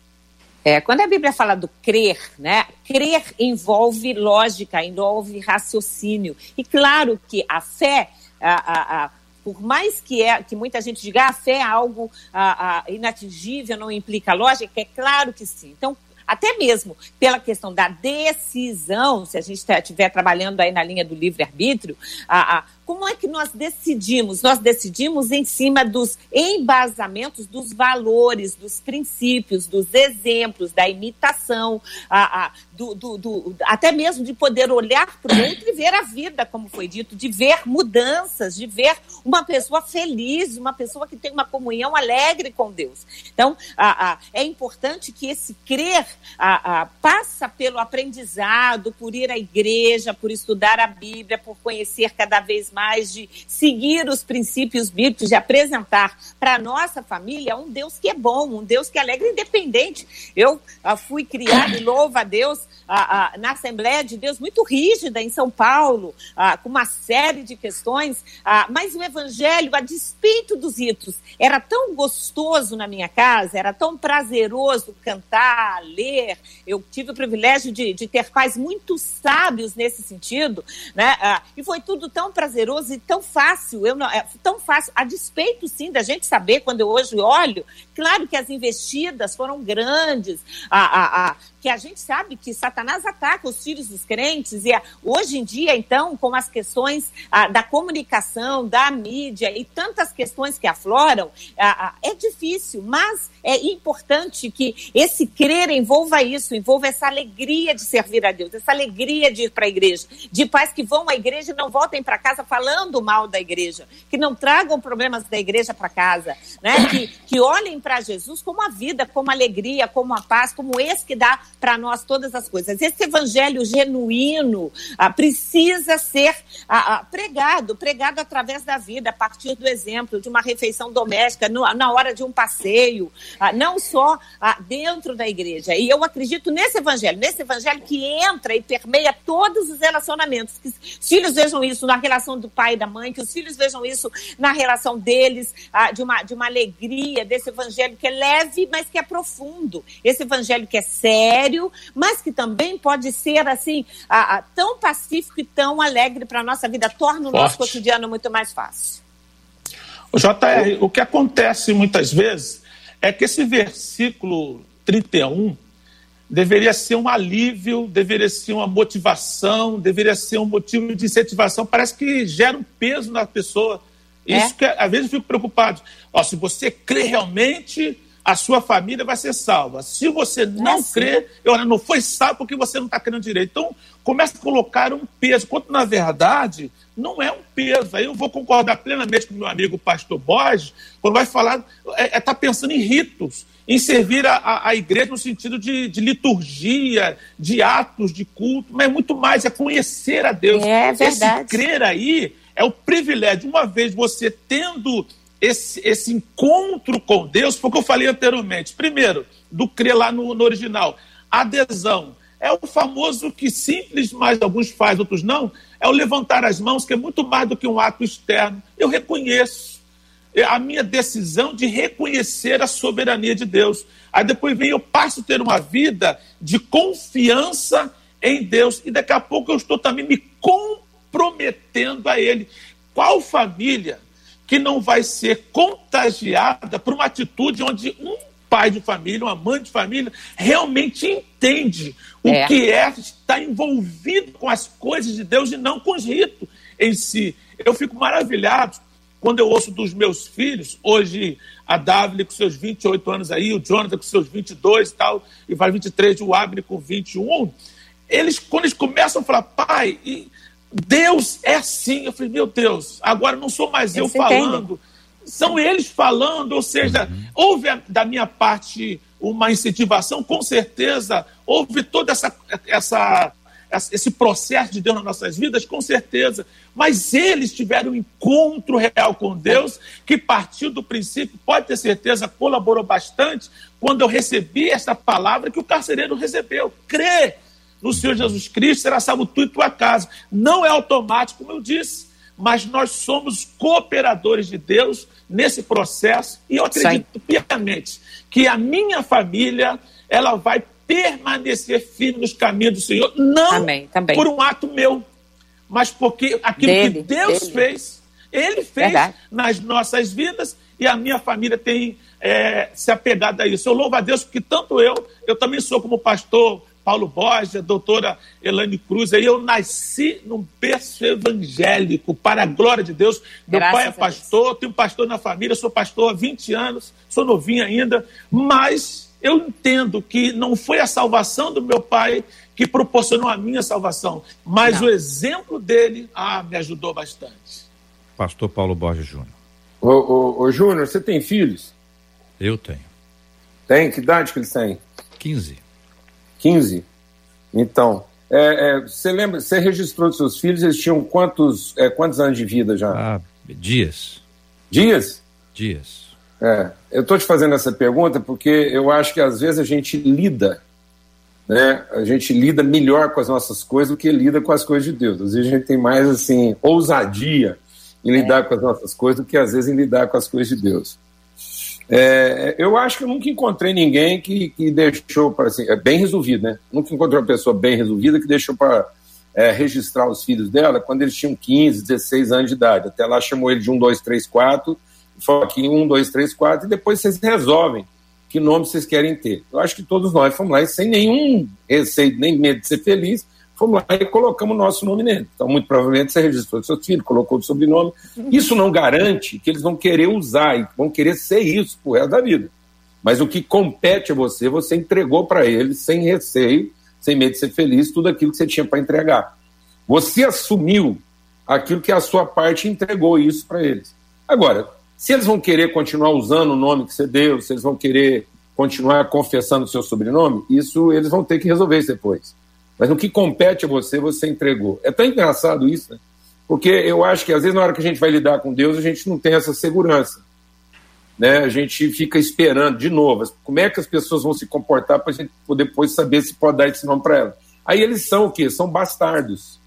É, quando a Bíblia fala do crer, né? Crer envolve lógica, envolve raciocínio. E claro que a fé, a, a, a, por mais que, é, que muita gente diga ah, a fé é algo inatingível, não implica lógica, é claro que sim. Então, até mesmo pela questão da decisão, se a gente estiver trabalhando aí na linha do livre-arbítrio, como é que nós decidimos? Nós decidimos em cima dos embasamentos dos valores, dos princípios, dos exemplos, da imitação, a, a, do, do, do, até mesmo de poder olhar para o outro e ver a vida, como foi dito, de ver mudanças, de ver uma pessoa feliz, uma pessoa que tem uma comunhão alegre com Deus. Então, a, é importante que esse crer passa pelo aprendizado, por ir à igreja, por estudar a Bíblia, por conhecer cada vez mais, de seguir os princípios bíblicos, de apresentar para a nossa família um Deus que é bom, um Deus que é alegre, independente. Eu fui criado, louva a Deus, a, a, na Assembleia de Deus muito rígida em São Paulo, a, com uma série de questões, mas o Evangelho, a despeito dos ritos, era tão gostoso na minha casa, era tão prazeroso cantar, ler. Eu tive o privilégio de, de ter pais muito sábios nesse sentido, né? e foi tudo tão prazeroso e tão fácil, eu não, é, tão fácil, a despeito sim da gente saber, quando eu hoje olho, claro que as investidas foram grandes, a, a, a que a gente sabe que Satanás ataca os filhos dos crentes, e hoje em dia, então, com as questões da comunicação, da mídia e tantas questões que afloram, é difícil, mas é importante que esse crer envolva isso, envolva essa alegria de servir a Deus, essa alegria de ir para a igreja, de pais que vão à igreja e não voltem para casa falando mal da igreja, que não tragam problemas da igreja para casa, né? que, que olhem para Jesus como a vida, como a alegria, como a paz, como esse que dá para nós todas as coisas. Esse evangelho genuíno ah, precisa ser ah, ah, pregado, pregado através da vida, a partir do exemplo de uma refeição doméstica, no, na hora de um passeio, ah, não só ah, dentro da igreja. E eu acredito nesse evangelho, nesse evangelho que entra e permeia todos os relacionamentos. Que os filhos vejam isso na relação do pai e da mãe, que os filhos vejam isso na relação deles, ah, de, uma, de uma alegria, desse evangelho que é leve, mas que é profundo. Esse evangelho que é sério sério, mas que também pode ser assim a, a, tão pacífico e tão alegre para a nossa vida, torna o Forte. nosso cotidiano muito mais fácil. O JR, o que acontece muitas vezes é que esse versículo 31 deveria ser um alívio, deveria ser uma motivação, deveria ser um motivo de incentivação. Parece que gera um peso na pessoa. É? Isso é? que às vezes eu fico preocupado. Ó, se você crê realmente, a sua família vai ser salva. Se você não é crê, eu não foi salvo porque você não está crendo direito. Então, começa a colocar um peso, quando na verdade não é um peso. Aí eu vou concordar plenamente com meu amigo pastor Borges, quando vai falar, está é, é, tá pensando em ritos, em servir a, a, a igreja no sentido de, de, liturgia, de atos de culto, mas é muito mais, é conhecer a Deus. É verdade. Esse crer aí é o privilégio. Uma vez você tendo esse, esse encontro com Deus, foi o que eu falei anteriormente. Primeiro, do crer lá no, no original. Adesão. É o famoso que simples, mas alguns fazem, outros não. É o levantar as mãos, que é muito mais do que um ato externo. Eu reconheço a minha decisão de reconhecer a soberania de Deus. Aí depois vem, eu passo a ter uma vida de confiança em Deus. E daqui a pouco eu estou também me comprometendo a Ele. Qual família que não vai ser contagiada por uma atitude onde um pai de família, uma mãe de família, realmente entende o é. que é estar envolvido com as coisas de Deus e não com os ritos em si. Eu fico maravilhado quando eu ouço dos meus filhos, hoje a Davile com seus 28 anos aí, o Jonathan com seus 22 e tal, e vai 23, o Abner com 21, eles, quando eles começam a falar, pai, e Deus é assim. Eu falei, meu Deus, agora não sou mais eu, eu falando, são eles falando, ou seja, uhum. houve da minha parte uma incentivação, com certeza, houve toda essa, essa, esse processo de Deus nas nossas vidas, com certeza, mas eles tiveram um encontro real com Deus, que partiu do princípio, pode ter certeza, colaborou bastante quando eu recebi esta palavra que o carcereiro recebeu. Crê no Senhor Jesus Cristo, será salvo tu e tua casa. Não é automático, como eu disse, mas nós somos cooperadores de Deus nesse processo e eu acredito piamente que a minha família ela vai permanecer firme nos caminhos do Senhor, não Amém, por um ato meu, mas porque aquilo dele, que Deus dele. fez, Ele fez Verdade. nas nossas vidas e a minha família tem é, se apegado a isso. Eu louvo a Deus porque tanto eu, eu também sou como pastor Paulo Borges, a doutora Elane Cruz. Aí eu nasci num berço evangélico, para a glória de Deus. Meu Graças pai é pastor, tenho pastor na família, sou pastor há 20 anos, sou novinho ainda, mas eu entendo que não foi a salvação do meu pai que proporcionou a minha salvação, mas não. o exemplo dele ah, me ajudou bastante. Pastor Paulo Borges Júnior. Ô, ô, ô Júnior, você tem filhos? Eu tenho. Tem? Que idade que eles têm? 15. 15? Então, é, é, você lembra, você registrou seus filhos, eles tinham quantos, é, quantos anos de vida já? Ah, dias. Dias? Dias. É, eu estou te fazendo essa pergunta porque eu acho que às vezes a gente lida, né? A gente lida melhor com as nossas coisas do que lida com as coisas de Deus. Às vezes a gente tem mais assim ousadia em lidar é. com as nossas coisas do que às vezes em lidar com as coisas de Deus. É, eu acho que eu nunca encontrei ninguém que, que deixou para assim, é bem resolvido, né? Nunca encontrei uma pessoa bem resolvida que deixou para é, registrar os filhos dela quando eles tinham 15, 16 anos de idade. Até lá chamou ele de 1, 2, 3, 4, falou aqui 1, 2, 3, 4, e depois vocês resolvem que nome vocês querem ter. Eu acho que todos nós fomos lá e sem nenhum receio, nem medo de ser feliz, fomos lá e colocamos o nosso nome nele. Então, muito provavelmente, você registrou seu filho, colocou o sobrenome. Isso não garante que eles vão querer usar e vão querer ser isso pro resto da vida. Mas o que compete a você, você entregou para eles sem receio, sem medo de ser feliz, tudo aquilo que você tinha para entregar. Você assumiu aquilo que a sua parte entregou isso para eles. Agora, se eles vão querer continuar usando o nome que você deu, se eles vão querer continuar confessando o seu sobrenome, isso eles vão ter que resolver isso depois. Mas no que compete a você, você entregou. É tão engraçado isso, né? Porque eu acho que às vezes na hora que a gente vai lidar com Deus, a gente não tem essa segurança. Né? A gente fica esperando de novo. Como é que as pessoas vão se comportar para a gente poder depois saber se pode dar esse nome para elas? Aí eles são o quê? São bastardos.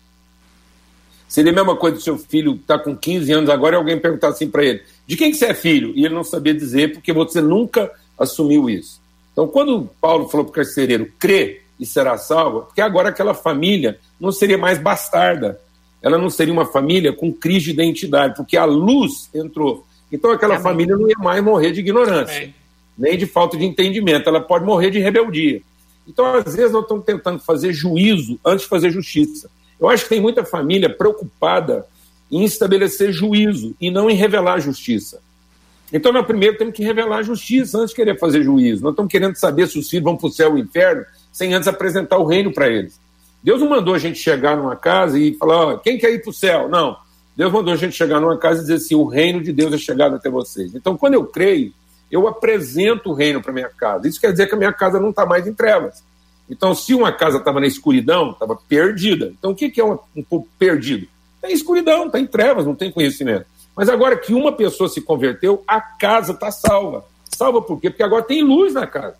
Seria a mesma coisa do seu filho estar tá com 15 anos agora e alguém perguntar assim para ele: de quem que você é filho? E ele não sabia dizer porque você nunca assumiu isso. Então, quando Paulo falou para o carcereiro, crê, e será salva, porque agora aquela família não seria mais bastarda, ela não seria uma família com crise de identidade, porque a luz entrou. Então aquela família não ia mais morrer de ignorância, nem de falta de entendimento, ela pode morrer de rebeldia. Então, às vezes, nós estamos tentando fazer juízo antes de fazer justiça. Eu acho que tem muita família preocupada em estabelecer juízo e não em revelar justiça. Então, nós primeiro temos que revelar a justiça antes de querer fazer juízo. Nós estamos querendo saber se os filhos vão para o céu ou o inferno sem antes apresentar o reino para eles. Deus não mandou a gente chegar numa casa e falar, oh, quem quer ir para o céu? Não. Deus mandou a gente chegar numa casa e dizer assim: o reino de Deus é chegado até vocês. Então, quando eu creio, eu apresento o reino para minha casa. Isso quer dizer que a minha casa não está mais em trevas. Então, se uma casa estava na escuridão, estava perdida. Então, o que, que é um, um pouco perdido? Está em escuridão, está em trevas, não tem conhecimento. Mas agora que uma pessoa se converteu, a casa está salva. Salva por quê? Porque agora tem luz na casa.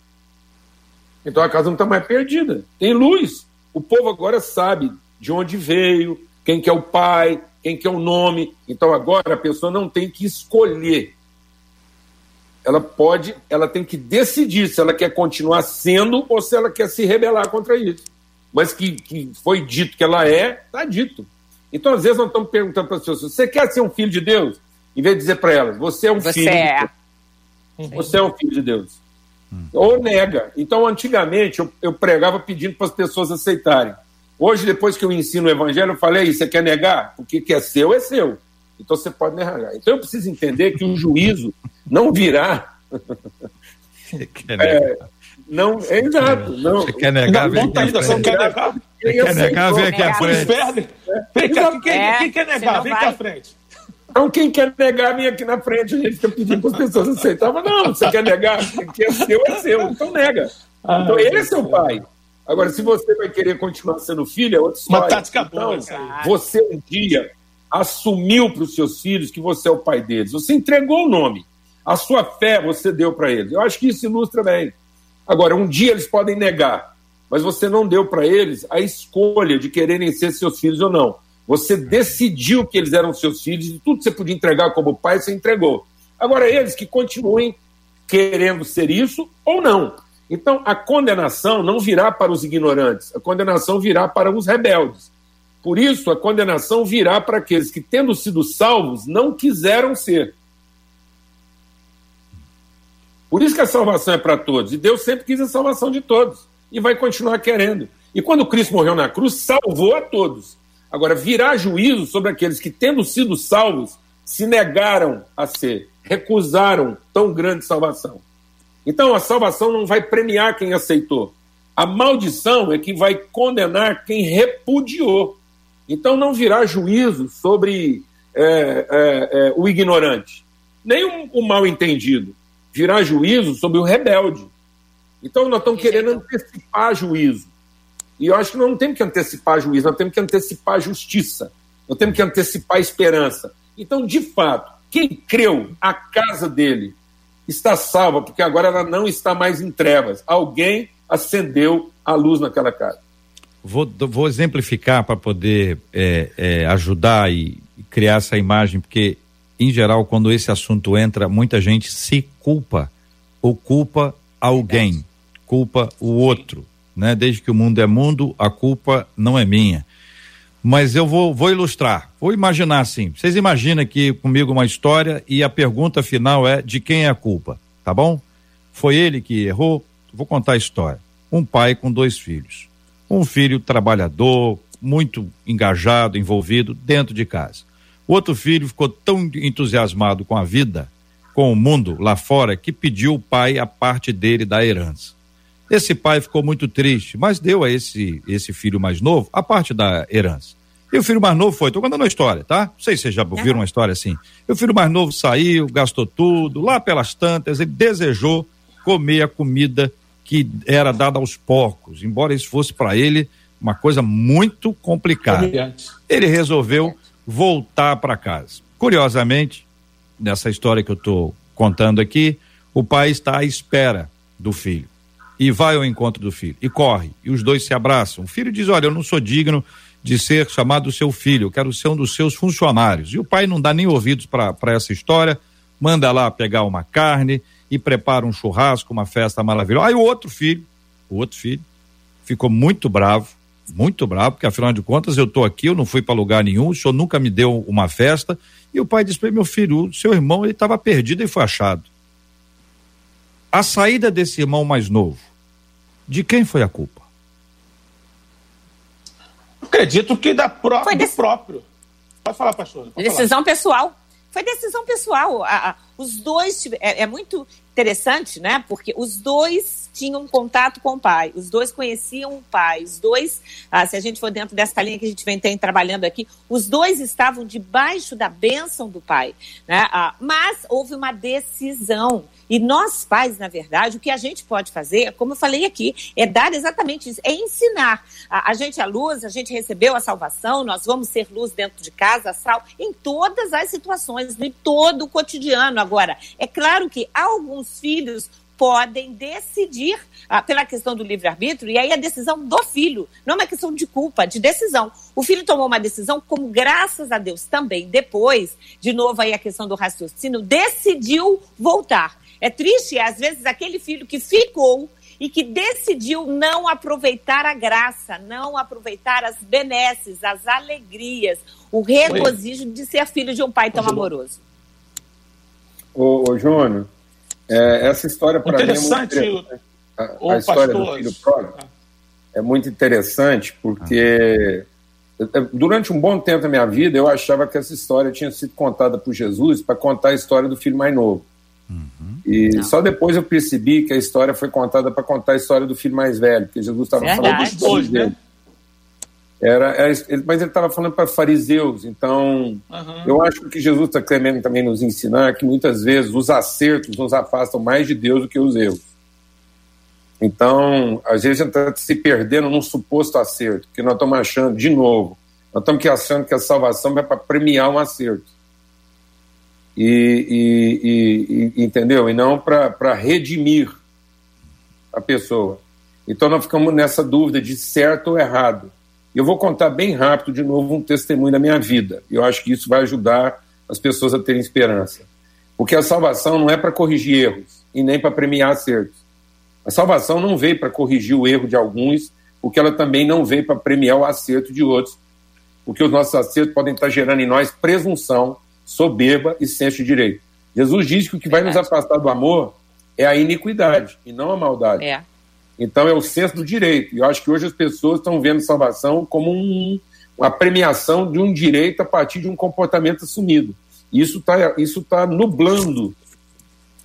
Então a casa não está mais perdida. Tem luz. O povo agora sabe de onde veio, quem que é o pai, quem que é o nome. Então agora a pessoa não tem que escolher. Ela pode, ela tem que decidir se ela quer continuar sendo ou se ela quer se rebelar contra isso. Mas que, que foi dito que ela é, está dito. Então, às vezes, nós estamos perguntando para as pessoas: você quer ser um filho de Deus? Em vez de dizer para elas, você é um você filho. É. De Deus. Você é um filho de Deus. Hum. Ou nega. Então, antigamente, eu, eu pregava pedindo para as pessoas aceitarem. Hoje, depois que eu ensino o evangelho, eu falei: você quer negar? O que é seu é seu. Então você pode negar. Então eu preciso entender que o juízo não virá. *laughs* é, não, é exato. Não. Você quer negar? Não, tá ainda, você quer negar? Você quer negar, vem aqui à frente. Vem cá, quem, é, quer negar? Vem aqui à frente. Então, quem quer negar, vem aqui na frente. A gente fica pedindo para as pessoas aceitarem. Mas não, você quer negar, quem é seu é seu. Então, nega. Ah, então, ele é seu pai. Agora, se você vai querer continuar sendo filho, é outra história. Uma tática boa. Então, você um dia assumiu para os seus filhos que você é o pai deles. Você entregou o nome. A sua fé você deu para eles. Eu acho que isso ilustra bem. Agora, um dia eles podem negar, mas você não deu para eles a escolha de quererem ser seus filhos ou não. Você decidiu que eles eram seus filhos e tudo que você podia entregar como pai, você entregou. Agora, eles que continuem querendo ser isso ou não. Então, a condenação não virá para os ignorantes, a condenação virá para os rebeldes. Por isso, a condenação virá para aqueles que, tendo sido salvos, não quiseram ser. Por isso que a salvação é para todos. E Deus sempre quis a salvação de todos. e vai continuar querendo. E quando Cristo morreu na cruz, salvou a todos. Agora, virá juízo sobre aqueles que, tendo sido salvos, se negaram a ser, recusaram tão grande salvação. Então, a salvação não vai premiar quem aceitou. A maldição é que vai condenar quem repudiou. Então, não virá juízo sobre é, é, é, o ignorante, nem o, o mal entendido. Virá juízo sobre o rebelde. Então, nós estamos querendo antecipar juízo. E eu acho que nós não temos que antecipar juízo, nós temos que antecipar justiça, nós temos que antecipar esperança. Então, de fato, quem creu, a casa dele está salva, porque agora ela não está mais em trevas. Alguém acendeu a luz naquela casa. Vou, vou exemplificar para poder é, é, ajudar e criar essa imagem, porque, em geral, quando esse assunto entra, muita gente se culpa ou culpa alguém, culpa o outro né? Desde que o mundo é mundo, a culpa não é minha. Mas eu vou, vou ilustrar, vou imaginar assim. Vocês imaginam aqui comigo uma história e a pergunta final é de quem é a culpa, tá bom? Foi ele que errou? Vou contar a história. Um pai com dois filhos. Um filho trabalhador, muito engajado, envolvido dentro de casa. O outro filho ficou tão entusiasmado com a vida, com o mundo lá fora, que pediu o pai a parte dele da herança. Esse pai ficou muito triste, mas deu a esse, esse filho mais novo a parte da herança. E o filho mais novo foi, tô contando uma história, tá? Não sei se vocês já ouviram uma história assim. E o filho mais novo saiu, gastou tudo, lá pelas tantas, ele desejou comer a comida que era dada aos porcos, embora isso fosse para ele uma coisa muito complicada. Ele resolveu voltar para casa. Curiosamente, nessa história que eu estou contando aqui, o pai está à espera do filho e vai ao encontro do filho e corre e os dois se abraçam. O filho diz: Olha, eu não sou digno de ser chamado seu filho, eu quero ser um dos seus funcionários. E o pai não dá nem ouvidos para essa história, manda lá pegar uma carne e prepara um churrasco, uma festa maravilhosa. Aí o outro filho, o outro filho, ficou muito bravo, muito bravo, porque afinal de contas eu estou aqui, eu não fui para lugar nenhum, o senhor nunca me deu uma festa. E o pai disse para meu filho, o seu irmão ele estava perdido e foi achado. A saída desse irmão mais novo de quem foi a culpa? Acredito que da pró foi do próprio. Pode falar, pastor. Pode decisão falar. pessoal. Foi decisão pessoal. A, a, os dois. É, é muito interessante, né? Porque os dois tinham contato com o pai, os dois conheciam o pai, os dois, ah, se a gente for dentro dessa linha que a gente vem tem, trabalhando aqui, os dois estavam debaixo da bênção do pai, né? Ah, mas houve uma decisão. E nós pais, na verdade, o que a gente pode fazer, como eu falei aqui, é dar exatamente isso, é ensinar. A, a gente é luz, a gente recebeu a salvação, nós vamos ser luz dentro de casa, sal, em todas as situações, em todo o cotidiano. Agora, é claro que alguns filhos podem decidir ah, pela questão do livre-arbítrio, e aí a decisão do filho, não é uma questão de culpa, de decisão. O filho tomou uma decisão, como graças a Deus também, depois, de novo aí a questão do raciocínio, decidiu voltar. É triste, às vezes, aquele filho que ficou e que decidiu não aproveitar a graça, não aproveitar as benesses, as alegrias, o regozijo de ser filho de um pai tão amoroso. Ô, ô Júnior, é, essa história para mim é muito interessante. A, a história pastor. do filho pródigo é muito interessante porque durante um bom tempo da minha vida eu achava que essa história tinha sido contada por Jesus para contar a história do filho mais novo. Uhum. E Não. só depois eu percebi que a história foi contada para contar a história do filho mais velho, porque Jesus estava falando dos dois, né? Era, era, mas ele estava falando para fariseus, então uhum. eu acho que Jesus está querendo também nos ensinar que muitas vezes os acertos nos afastam mais de Deus do que os erros. Então, às vezes a gente está se perdendo num suposto acerto, que nós estamos achando, de novo, nós estamos achando que a salvação vai para premiar um acerto e, e, e entendeu? E não para redimir a pessoa. Então nós ficamos nessa dúvida de certo ou errado. Eu vou contar bem rápido de novo um testemunho da minha vida. Eu acho que isso vai ajudar as pessoas a terem esperança. Porque a salvação não é para corrigir erros e nem para premiar acertos. A salvação não veio para corrigir o erro de alguns, porque ela também não veio para premiar o acerto de outros. Porque os nossos acertos podem estar gerando em nós presunção soberba e senso de direito. Jesus diz que o que vai nos afastar do amor é a iniquidade e não a maldade. É. Então é o senso do direito. E eu acho que hoje as pessoas estão vendo salvação como um, uma premiação de um direito a partir de um comportamento assumido. E isso está isso tá nublando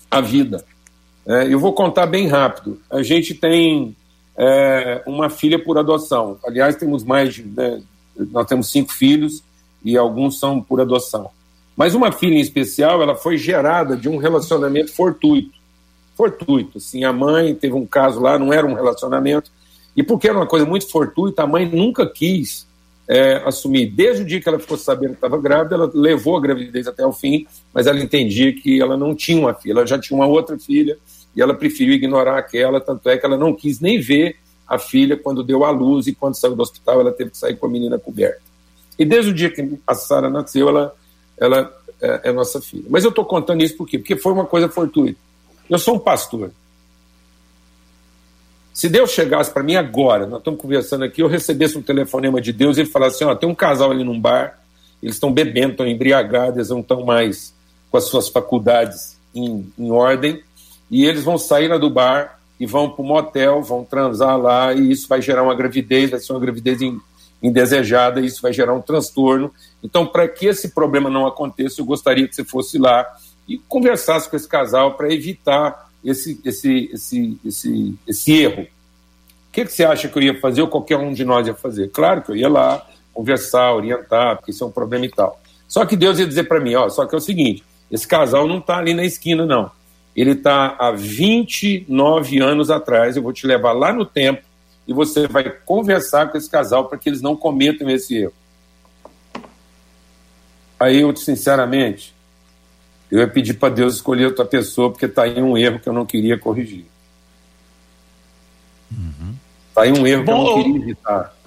a vida. É, eu vou contar bem rápido. A gente tem é, uma filha por adoção. Aliás, temos mais de. Né, nós temos cinco filhos e alguns são por adoção. Mas uma filha em especial, ela foi gerada de um relacionamento fortuito. Fortuito. Assim, a mãe teve um caso lá, não era um relacionamento. E porque era uma coisa muito fortuita, a mãe nunca quis é, assumir. Desde o dia que ela ficou sabendo que estava grávida, ela levou a gravidez até o fim, mas ela entendia que ela não tinha uma filha, ela já tinha uma outra filha e ela preferiu ignorar aquela, tanto é que ela não quis nem ver a filha quando deu à luz e quando saiu do hospital ela teve que sair com a menina coberta. E desde o dia que a Sara nasceu, ela, ela é, é, nossa filha. Mas eu estou contando isso por quê? Porque foi uma coisa fortuita. Eu sou um pastor. Se Deus chegasse para mim agora, nós estamos conversando aqui, eu recebesse um telefonema de Deus e ele falasse assim: ó, tem um casal ali num bar, eles estão bebendo, estão embriagados, eles não estão mais com as suas faculdades em, em ordem, e eles vão sair lá do bar e vão para o motel, vão transar lá, e isso vai gerar uma gravidez, vai ser uma gravidez indesejada, e isso vai gerar um transtorno. Então, para que esse problema não aconteça, eu gostaria que você fosse lá e conversasse com esse casal para evitar esse, esse, esse, esse, esse erro. O que, que você acha que eu ia fazer ou qualquer um de nós ia fazer? Claro que eu ia lá conversar, orientar, porque isso é um problema e tal. Só que Deus ia dizer para mim, ó, só que é o seguinte, esse casal não está ali na esquina, não. Ele está há 29 anos atrás, eu vou te levar lá no tempo e você vai conversar com esse casal para que eles não cometam esse erro. Aí eu, sinceramente, eu ia pedir para Deus escolher outra pessoa, porque está aí um erro que eu não queria corrigir. Está uhum. aí um erro Bom, que eu não queria evitar.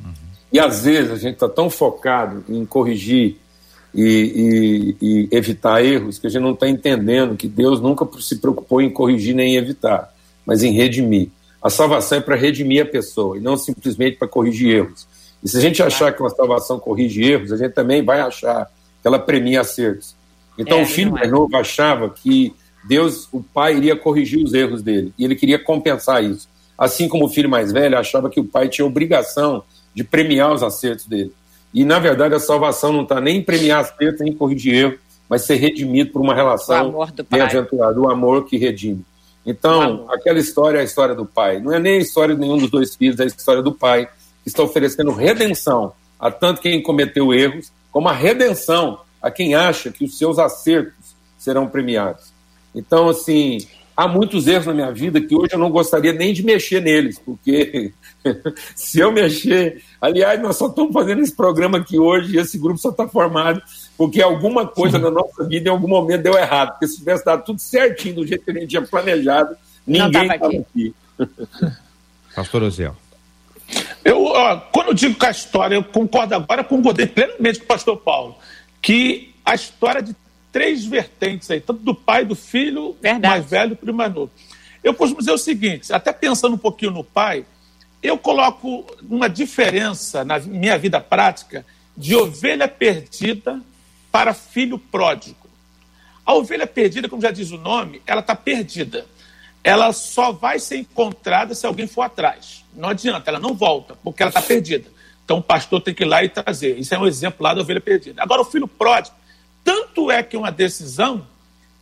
Uhum. E às vezes a gente está tão focado em corrigir e, e, e, evitar erros que a gente não está entendendo que Deus nunca se preocupou em corrigir nem evitar, mas em redimir. A salvação é para redimir a pessoa e não simplesmente para corrigir erros. E se a gente achar que uma salvação corrige erros, a gente também vai achar que ela premia acertos. Então é, o filho mais é. novo achava que Deus, o pai, iria corrigir os erros dele e ele queria compensar isso. Assim como o filho mais velho achava que o pai tinha obrigação de premiar os acertos dele. E na verdade a salvação não está nem em premiar acertos, nem em corrigir erros, mas ser redimido por uma relação bem-aventurada, o amor que redime. Então, aquela história é a história do pai. Não é nem a história de nenhum dos dois filhos, é a história do pai, que está oferecendo redenção a tanto quem cometeu erros, como a redenção a quem acha que os seus acertos serão premiados. Então, assim, há muitos erros na minha vida que hoje eu não gostaria nem de mexer neles, porque *laughs* se eu mexer. Aliás, nós só estamos fazendo esse programa aqui hoje e esse grupo só está formado porque alguma coisa Sim. na nossa vida em algum momento deu errado. Porque se tivesse dado tudo certinho do jeito que a gente tinha planejado, ninguém estava aqui. aqui. *laughs* Pastor Oziel. Eu, ó, quando eu digo com a história, eu concordo agora, concordei plenamente com o pastor Paulo que a história de três vertentes aí, tanto do pai, do filho, Verdade. mais velho e mais novo. Eu costumo dizer o seguinte, até pensando um pouquinho no pai, eu coloco uma diferença na minha vida prática de ovelha perdida para filho pródigo. A ovelha perdida, como já diz o nome, ela está perdida. Ela só vai ser encontrada se alguém for atrás. Não adianta, ela não volta, porque ela está perdida. Então o pastor tem que ir lá e trazer. Isso é um exemplo lá da ovelha perdida. Agora, o filho pródigo, tanto é que é uma decisão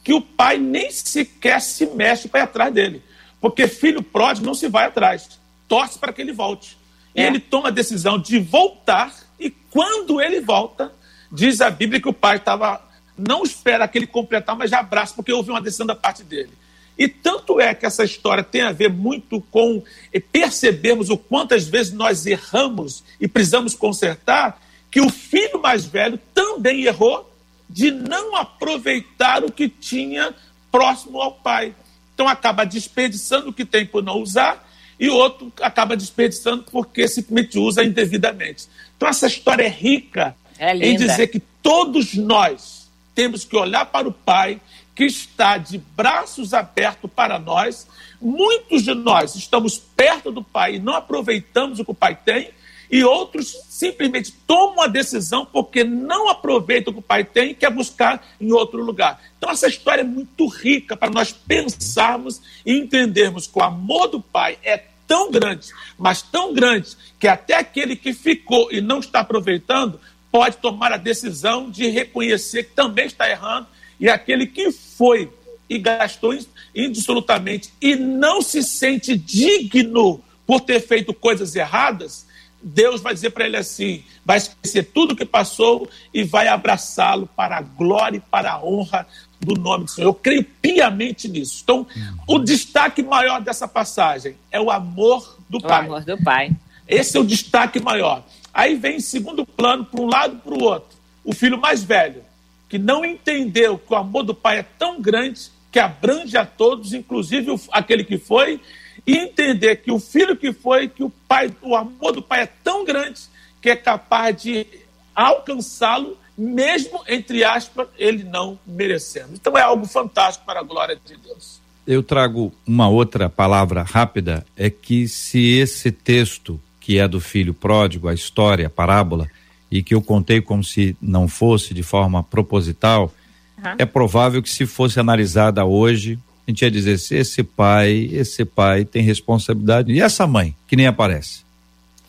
que o pai nem sequer se mexe para ir atrás dele. Porque filho pródigo não se vai atrás, torce para que ele volte. É. E ele toma a decisão de voltar, e quando ele volta, diz a Bíblia que o pai estava. Não espera que ele completar, mas já abraça, porque houve uma decisão da parte dele. E tanto é que essa história tem a ver muito com percebermos o quantas vezes nós erramos e precisamos consertar, que o filho mais velho também errou de não aproveitar o que tinha próximo ao pai. Então acaba desperdiçando o que tem por não usar e outro acaba desperdiçando porque simplesmente usa indevidamente. Então essa história é rica é em dizer que todos nós temos que olhar para o pai que está de braços abertos para nós. Muitos de nós estamos perto do Pai e não aproveitamos o que o Pai tem, e outros simplesmente tomam a decisão porque não aproveitam o que o pai tem e quer buscar em outro lugar. Então, essa história é muito rica para nós pensarmos e entendermos que o amor do pai é tão grande, mas tão grande, que até aquele que ficou e não está aproveitando pode tomar a decisão de reconhecer que também está errando, e aquele que foi e gastou indissolutamente e não se sente digno por ter feito coisas erradas, Deus vai dizer para ele assim: vai esquecer tudo que passou e vai abraçá-lo para a glória e para a honra do nome do Senhor. Eu creio piamente nisso. Então, o destaque maior dessa passagem é o amor do o Pai. O amor do Pai. Esse é o destaque maior. Aí vem em segundo plano, para um lado para o outro, o filho mais velho, que não entendeu que o amor do Pai é tão grande que abrange a todos, inclusive aquele que foi, e entender que o filho que foi, que o pai, o amor do pai é tão grande que é capaz de alcançá-lo, mesmo entre aspas, ele não merecendo. Então é algo fantástico para a glória de Deus. Eu trago uma outra palavra rápida, é que se esse texto que é do filho pródigo, a história, a parábola, e que eu contei como se não fosse de forma proposital, uhum. é provável que se fosse analisada hoje, a gente ia dizer assim, esse pai, esse pai tem responsabilidade. E essa mãe, que nem aparece?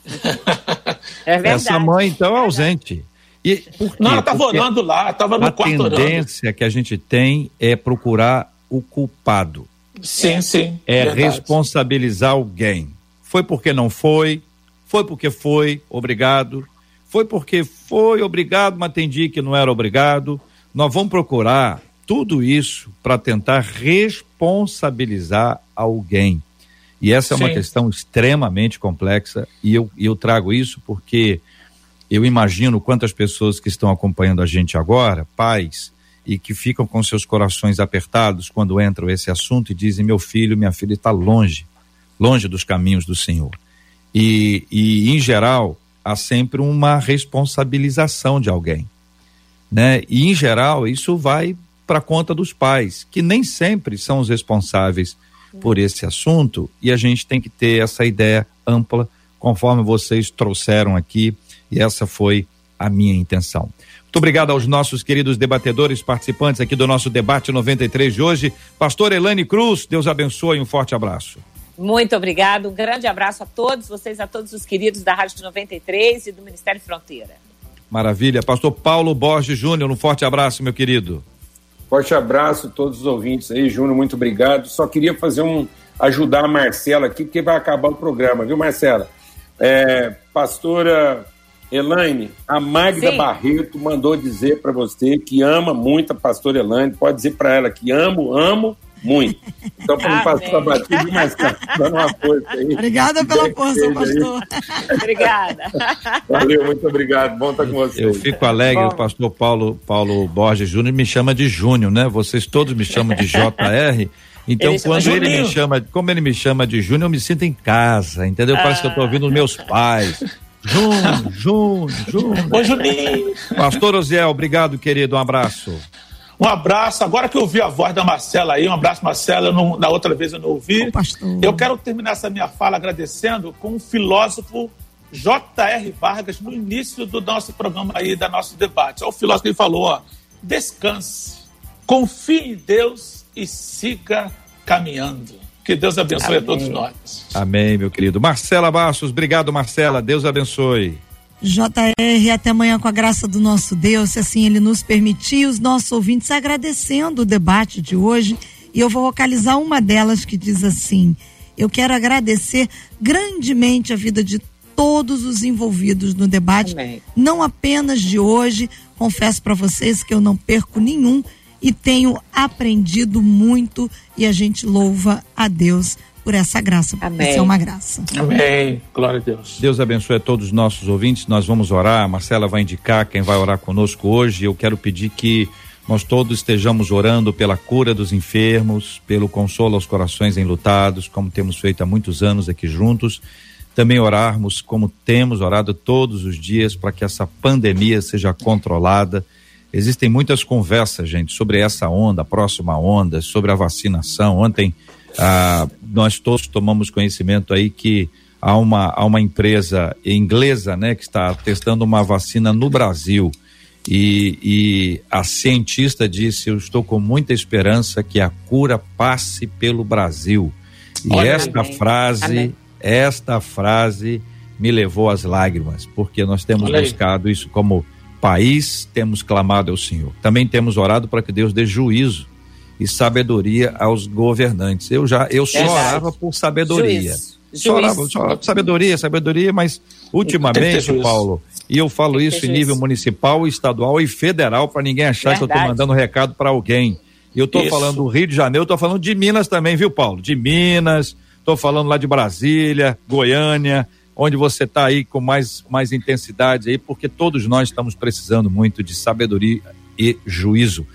*laughs* É verdade. Essa mãe, então, é ausente. E por quê? Não, ela estava orando lá, estava no quarto orando. A tendência que a gente tem é procurar o culpado. Sim, sim. É verdade. responsabilizar alguém. Foi porque não foi, foi porque foi, obrigado. Foi porque foi obrigado, mas entendi que não era obrigado. Nós vamos procurar tudo isso para tentar responsabilizar alguém. E essa é uma Sim. questão extremamente complexa e eu, eu trago isso porque eu imagino quantas pessoas que estão acompanhando a gente agora, pais, e que ficam com seus corações apertados quando entram esse assunto e dizem: meu filho, minha filha está longe, longe dos caminhos do Senhor. E, e, em geral, há sempre uma responsabilização de alguém. Né? E, em geral, isso vai para conta dos pais, que nem sempre são os responsáveis por esse assunto, e a gente tem que ter essa ideia ampla, conforme vocês trouxeram aqui, e essa foi a minha intenção. Muito obrigado aos nossos queridos debatedores participantes aqui do nosso debate 93 de hoje. Pastor Elane Cruz, Deus abençoe, um forte abraço. Muito obrigado, um grande abraço a todos vocês, a todos os queridos da Rádio 93 e do Ministério Fronteira. Maravilha. Pastor Paulo Borges Júnior, um forte abraço, meu querido. Forte abraço a todos os ouvintes aí, Júnior, muito obrigado. Só queria fazer um ajudar a Marcela aqui, porque vai acabar o programa, viu, Marcela? É, pastora Elaine, a Magda Sim. Barreto mandou dizer para você que ama muito a pastora Elaine. Pode dizer para ela que amo, amo muito. Então, para não passar batido, mas dando uma força aí. Obrigada pela força, pastor. Obrigada. Valeu, muito obrigado. Bom estar com você. Eu fico alegre, Bom. o pastor Paulo, Paulo Borges Júnior me chama de Júnior, né? Vocês todos me chamam de JR. Então, ele quando ele me chama, como ele me chama de Júnior, eu me sinto em casa, entendeu? Parece que eu estou ouvindo os meus pais. Júnior, Júnior, Júnior. Oi, Juninho. Pastor Osiel, obrigado, querido. Um abraço. Um abraço. Agora que eu ouvi a voz da Marcela aí, um abraço, Marcela. Não, na outra vez eu não ouvi. eu quero terminar essa minha fala agradecendo com o filósofo J.R. Vargas no início do nosso programa aí, da nosso debate. É o filósofo que ele falou: ó, descanse, confie em Deus e siga caminhando. Que Deus abençoe Amém. a todos nós. Amém, meu querido. Marcela Bastos, obrigado, Marcela. Deus abençoe. JR, até amanhã com a graça do nosso Deus, se assim ele nos permitir, os nossos ouvintes agradecendo o debate de hoje. E eu vou localizar uma delas que diz assim: Eu quero agradecer grandemente a vida de todos os envolvidos no debate, Amém. não apenas de hoje. Confesso para vocês que eu não perco nenhum e tenho aprendido muito e a gente louva a Deus por essa graça, porque Amém. isso é uma graça. Amém. Glória a Deus. Deus abençoe a todos os nossos ouvintes. Nós vamos orar. A Marcela vai indicar quem vai orar conosco hoje. Eu quero pedir que nós todos estejamos orando pela cura dos enfermos, pelo consolo aos corações enlutados, como temos feito há muitos anos aqui juntos. Também orarmos como temos orado todos os dias para que essa pandemia seja controlada. Existem muitas conversas, gente, sobre essa onda, a próxima onda, sobre a vacinação. Ontem ah, nós todos tomamos conhecimento aí que a uma, a uma empresa inglesa, né, que está testando uma vacina no Brasil. E, e a cientista disse: Eu estou com muita esperança que a cura passe pelo Brasil. E Olha, esta amém. frase, amém. esta frase me levou às lágrimas, porque nós temos Olha buscado isso como país, temos clamado ao Senhor. Também temos orado para que Deus dê juízo e sabedoria aos governantes. Eu já eu só orava por sabedoria. Só orava, só sabedoria, sabedoria, mas ultimamente, Paulo, e eu falo isso em nível municipal, estadual e federal para ninguém achar Verdade. que eu estou mandando recado para alguém. E eu estou falando do Rio de Janeiro, estou falando de Minas também, viu, Paulo? De Minas, estou falando lá de Brasília, Goiânia, onde você está aí com mais, mais intensidade aí, porque todos nós estamos precisando muito de sabedoria e juízo.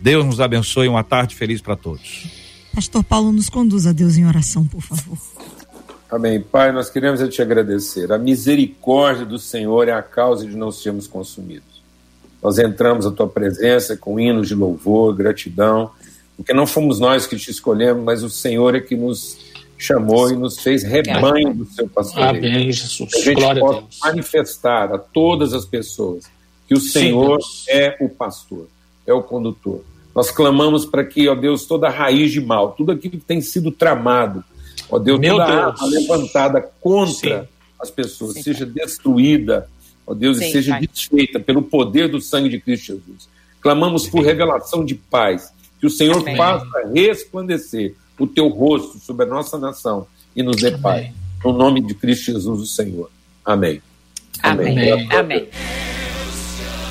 Deus nos abençoe, uma tarde feliz para todos. Pastor Paulo, nos conduz a Deus em oração, por favor. Amém. Pai, nós queremos te agradecer. A misericórdia do Senhor é a causa de não sermos consumidos. Nós entramos à tua presença com hinos de louvor, gratidão, porque não fomos nós que te escolhemos, mas o Senhor é que nos chamou e nos fez rebanho do seu pastoreio. Amém, Jesus. Que a gente Glória possa a manifestar a todas as pessoas que o Senhor Sim, é o pastor, é o condutor. Nós clamamos para que, ó Deus, toda a raiz de mal, tudo aquilo que tem sido tramado, ó Deus, Meu toda Deus. arma levantada contra Sim. as pessoas Sim, seja destruída, ó Deus, Sim, e seja pai. desfeita pelo poder do sangue de Cristo Jesus. Clamamos por revelação de paz, que o Senhor Amém. faça resplandecer o teu rosto sobre a nossa nação e nos dê paz. No nome de Cristo Jesus, o Senhor. Amém. Amém. Amém. Amém.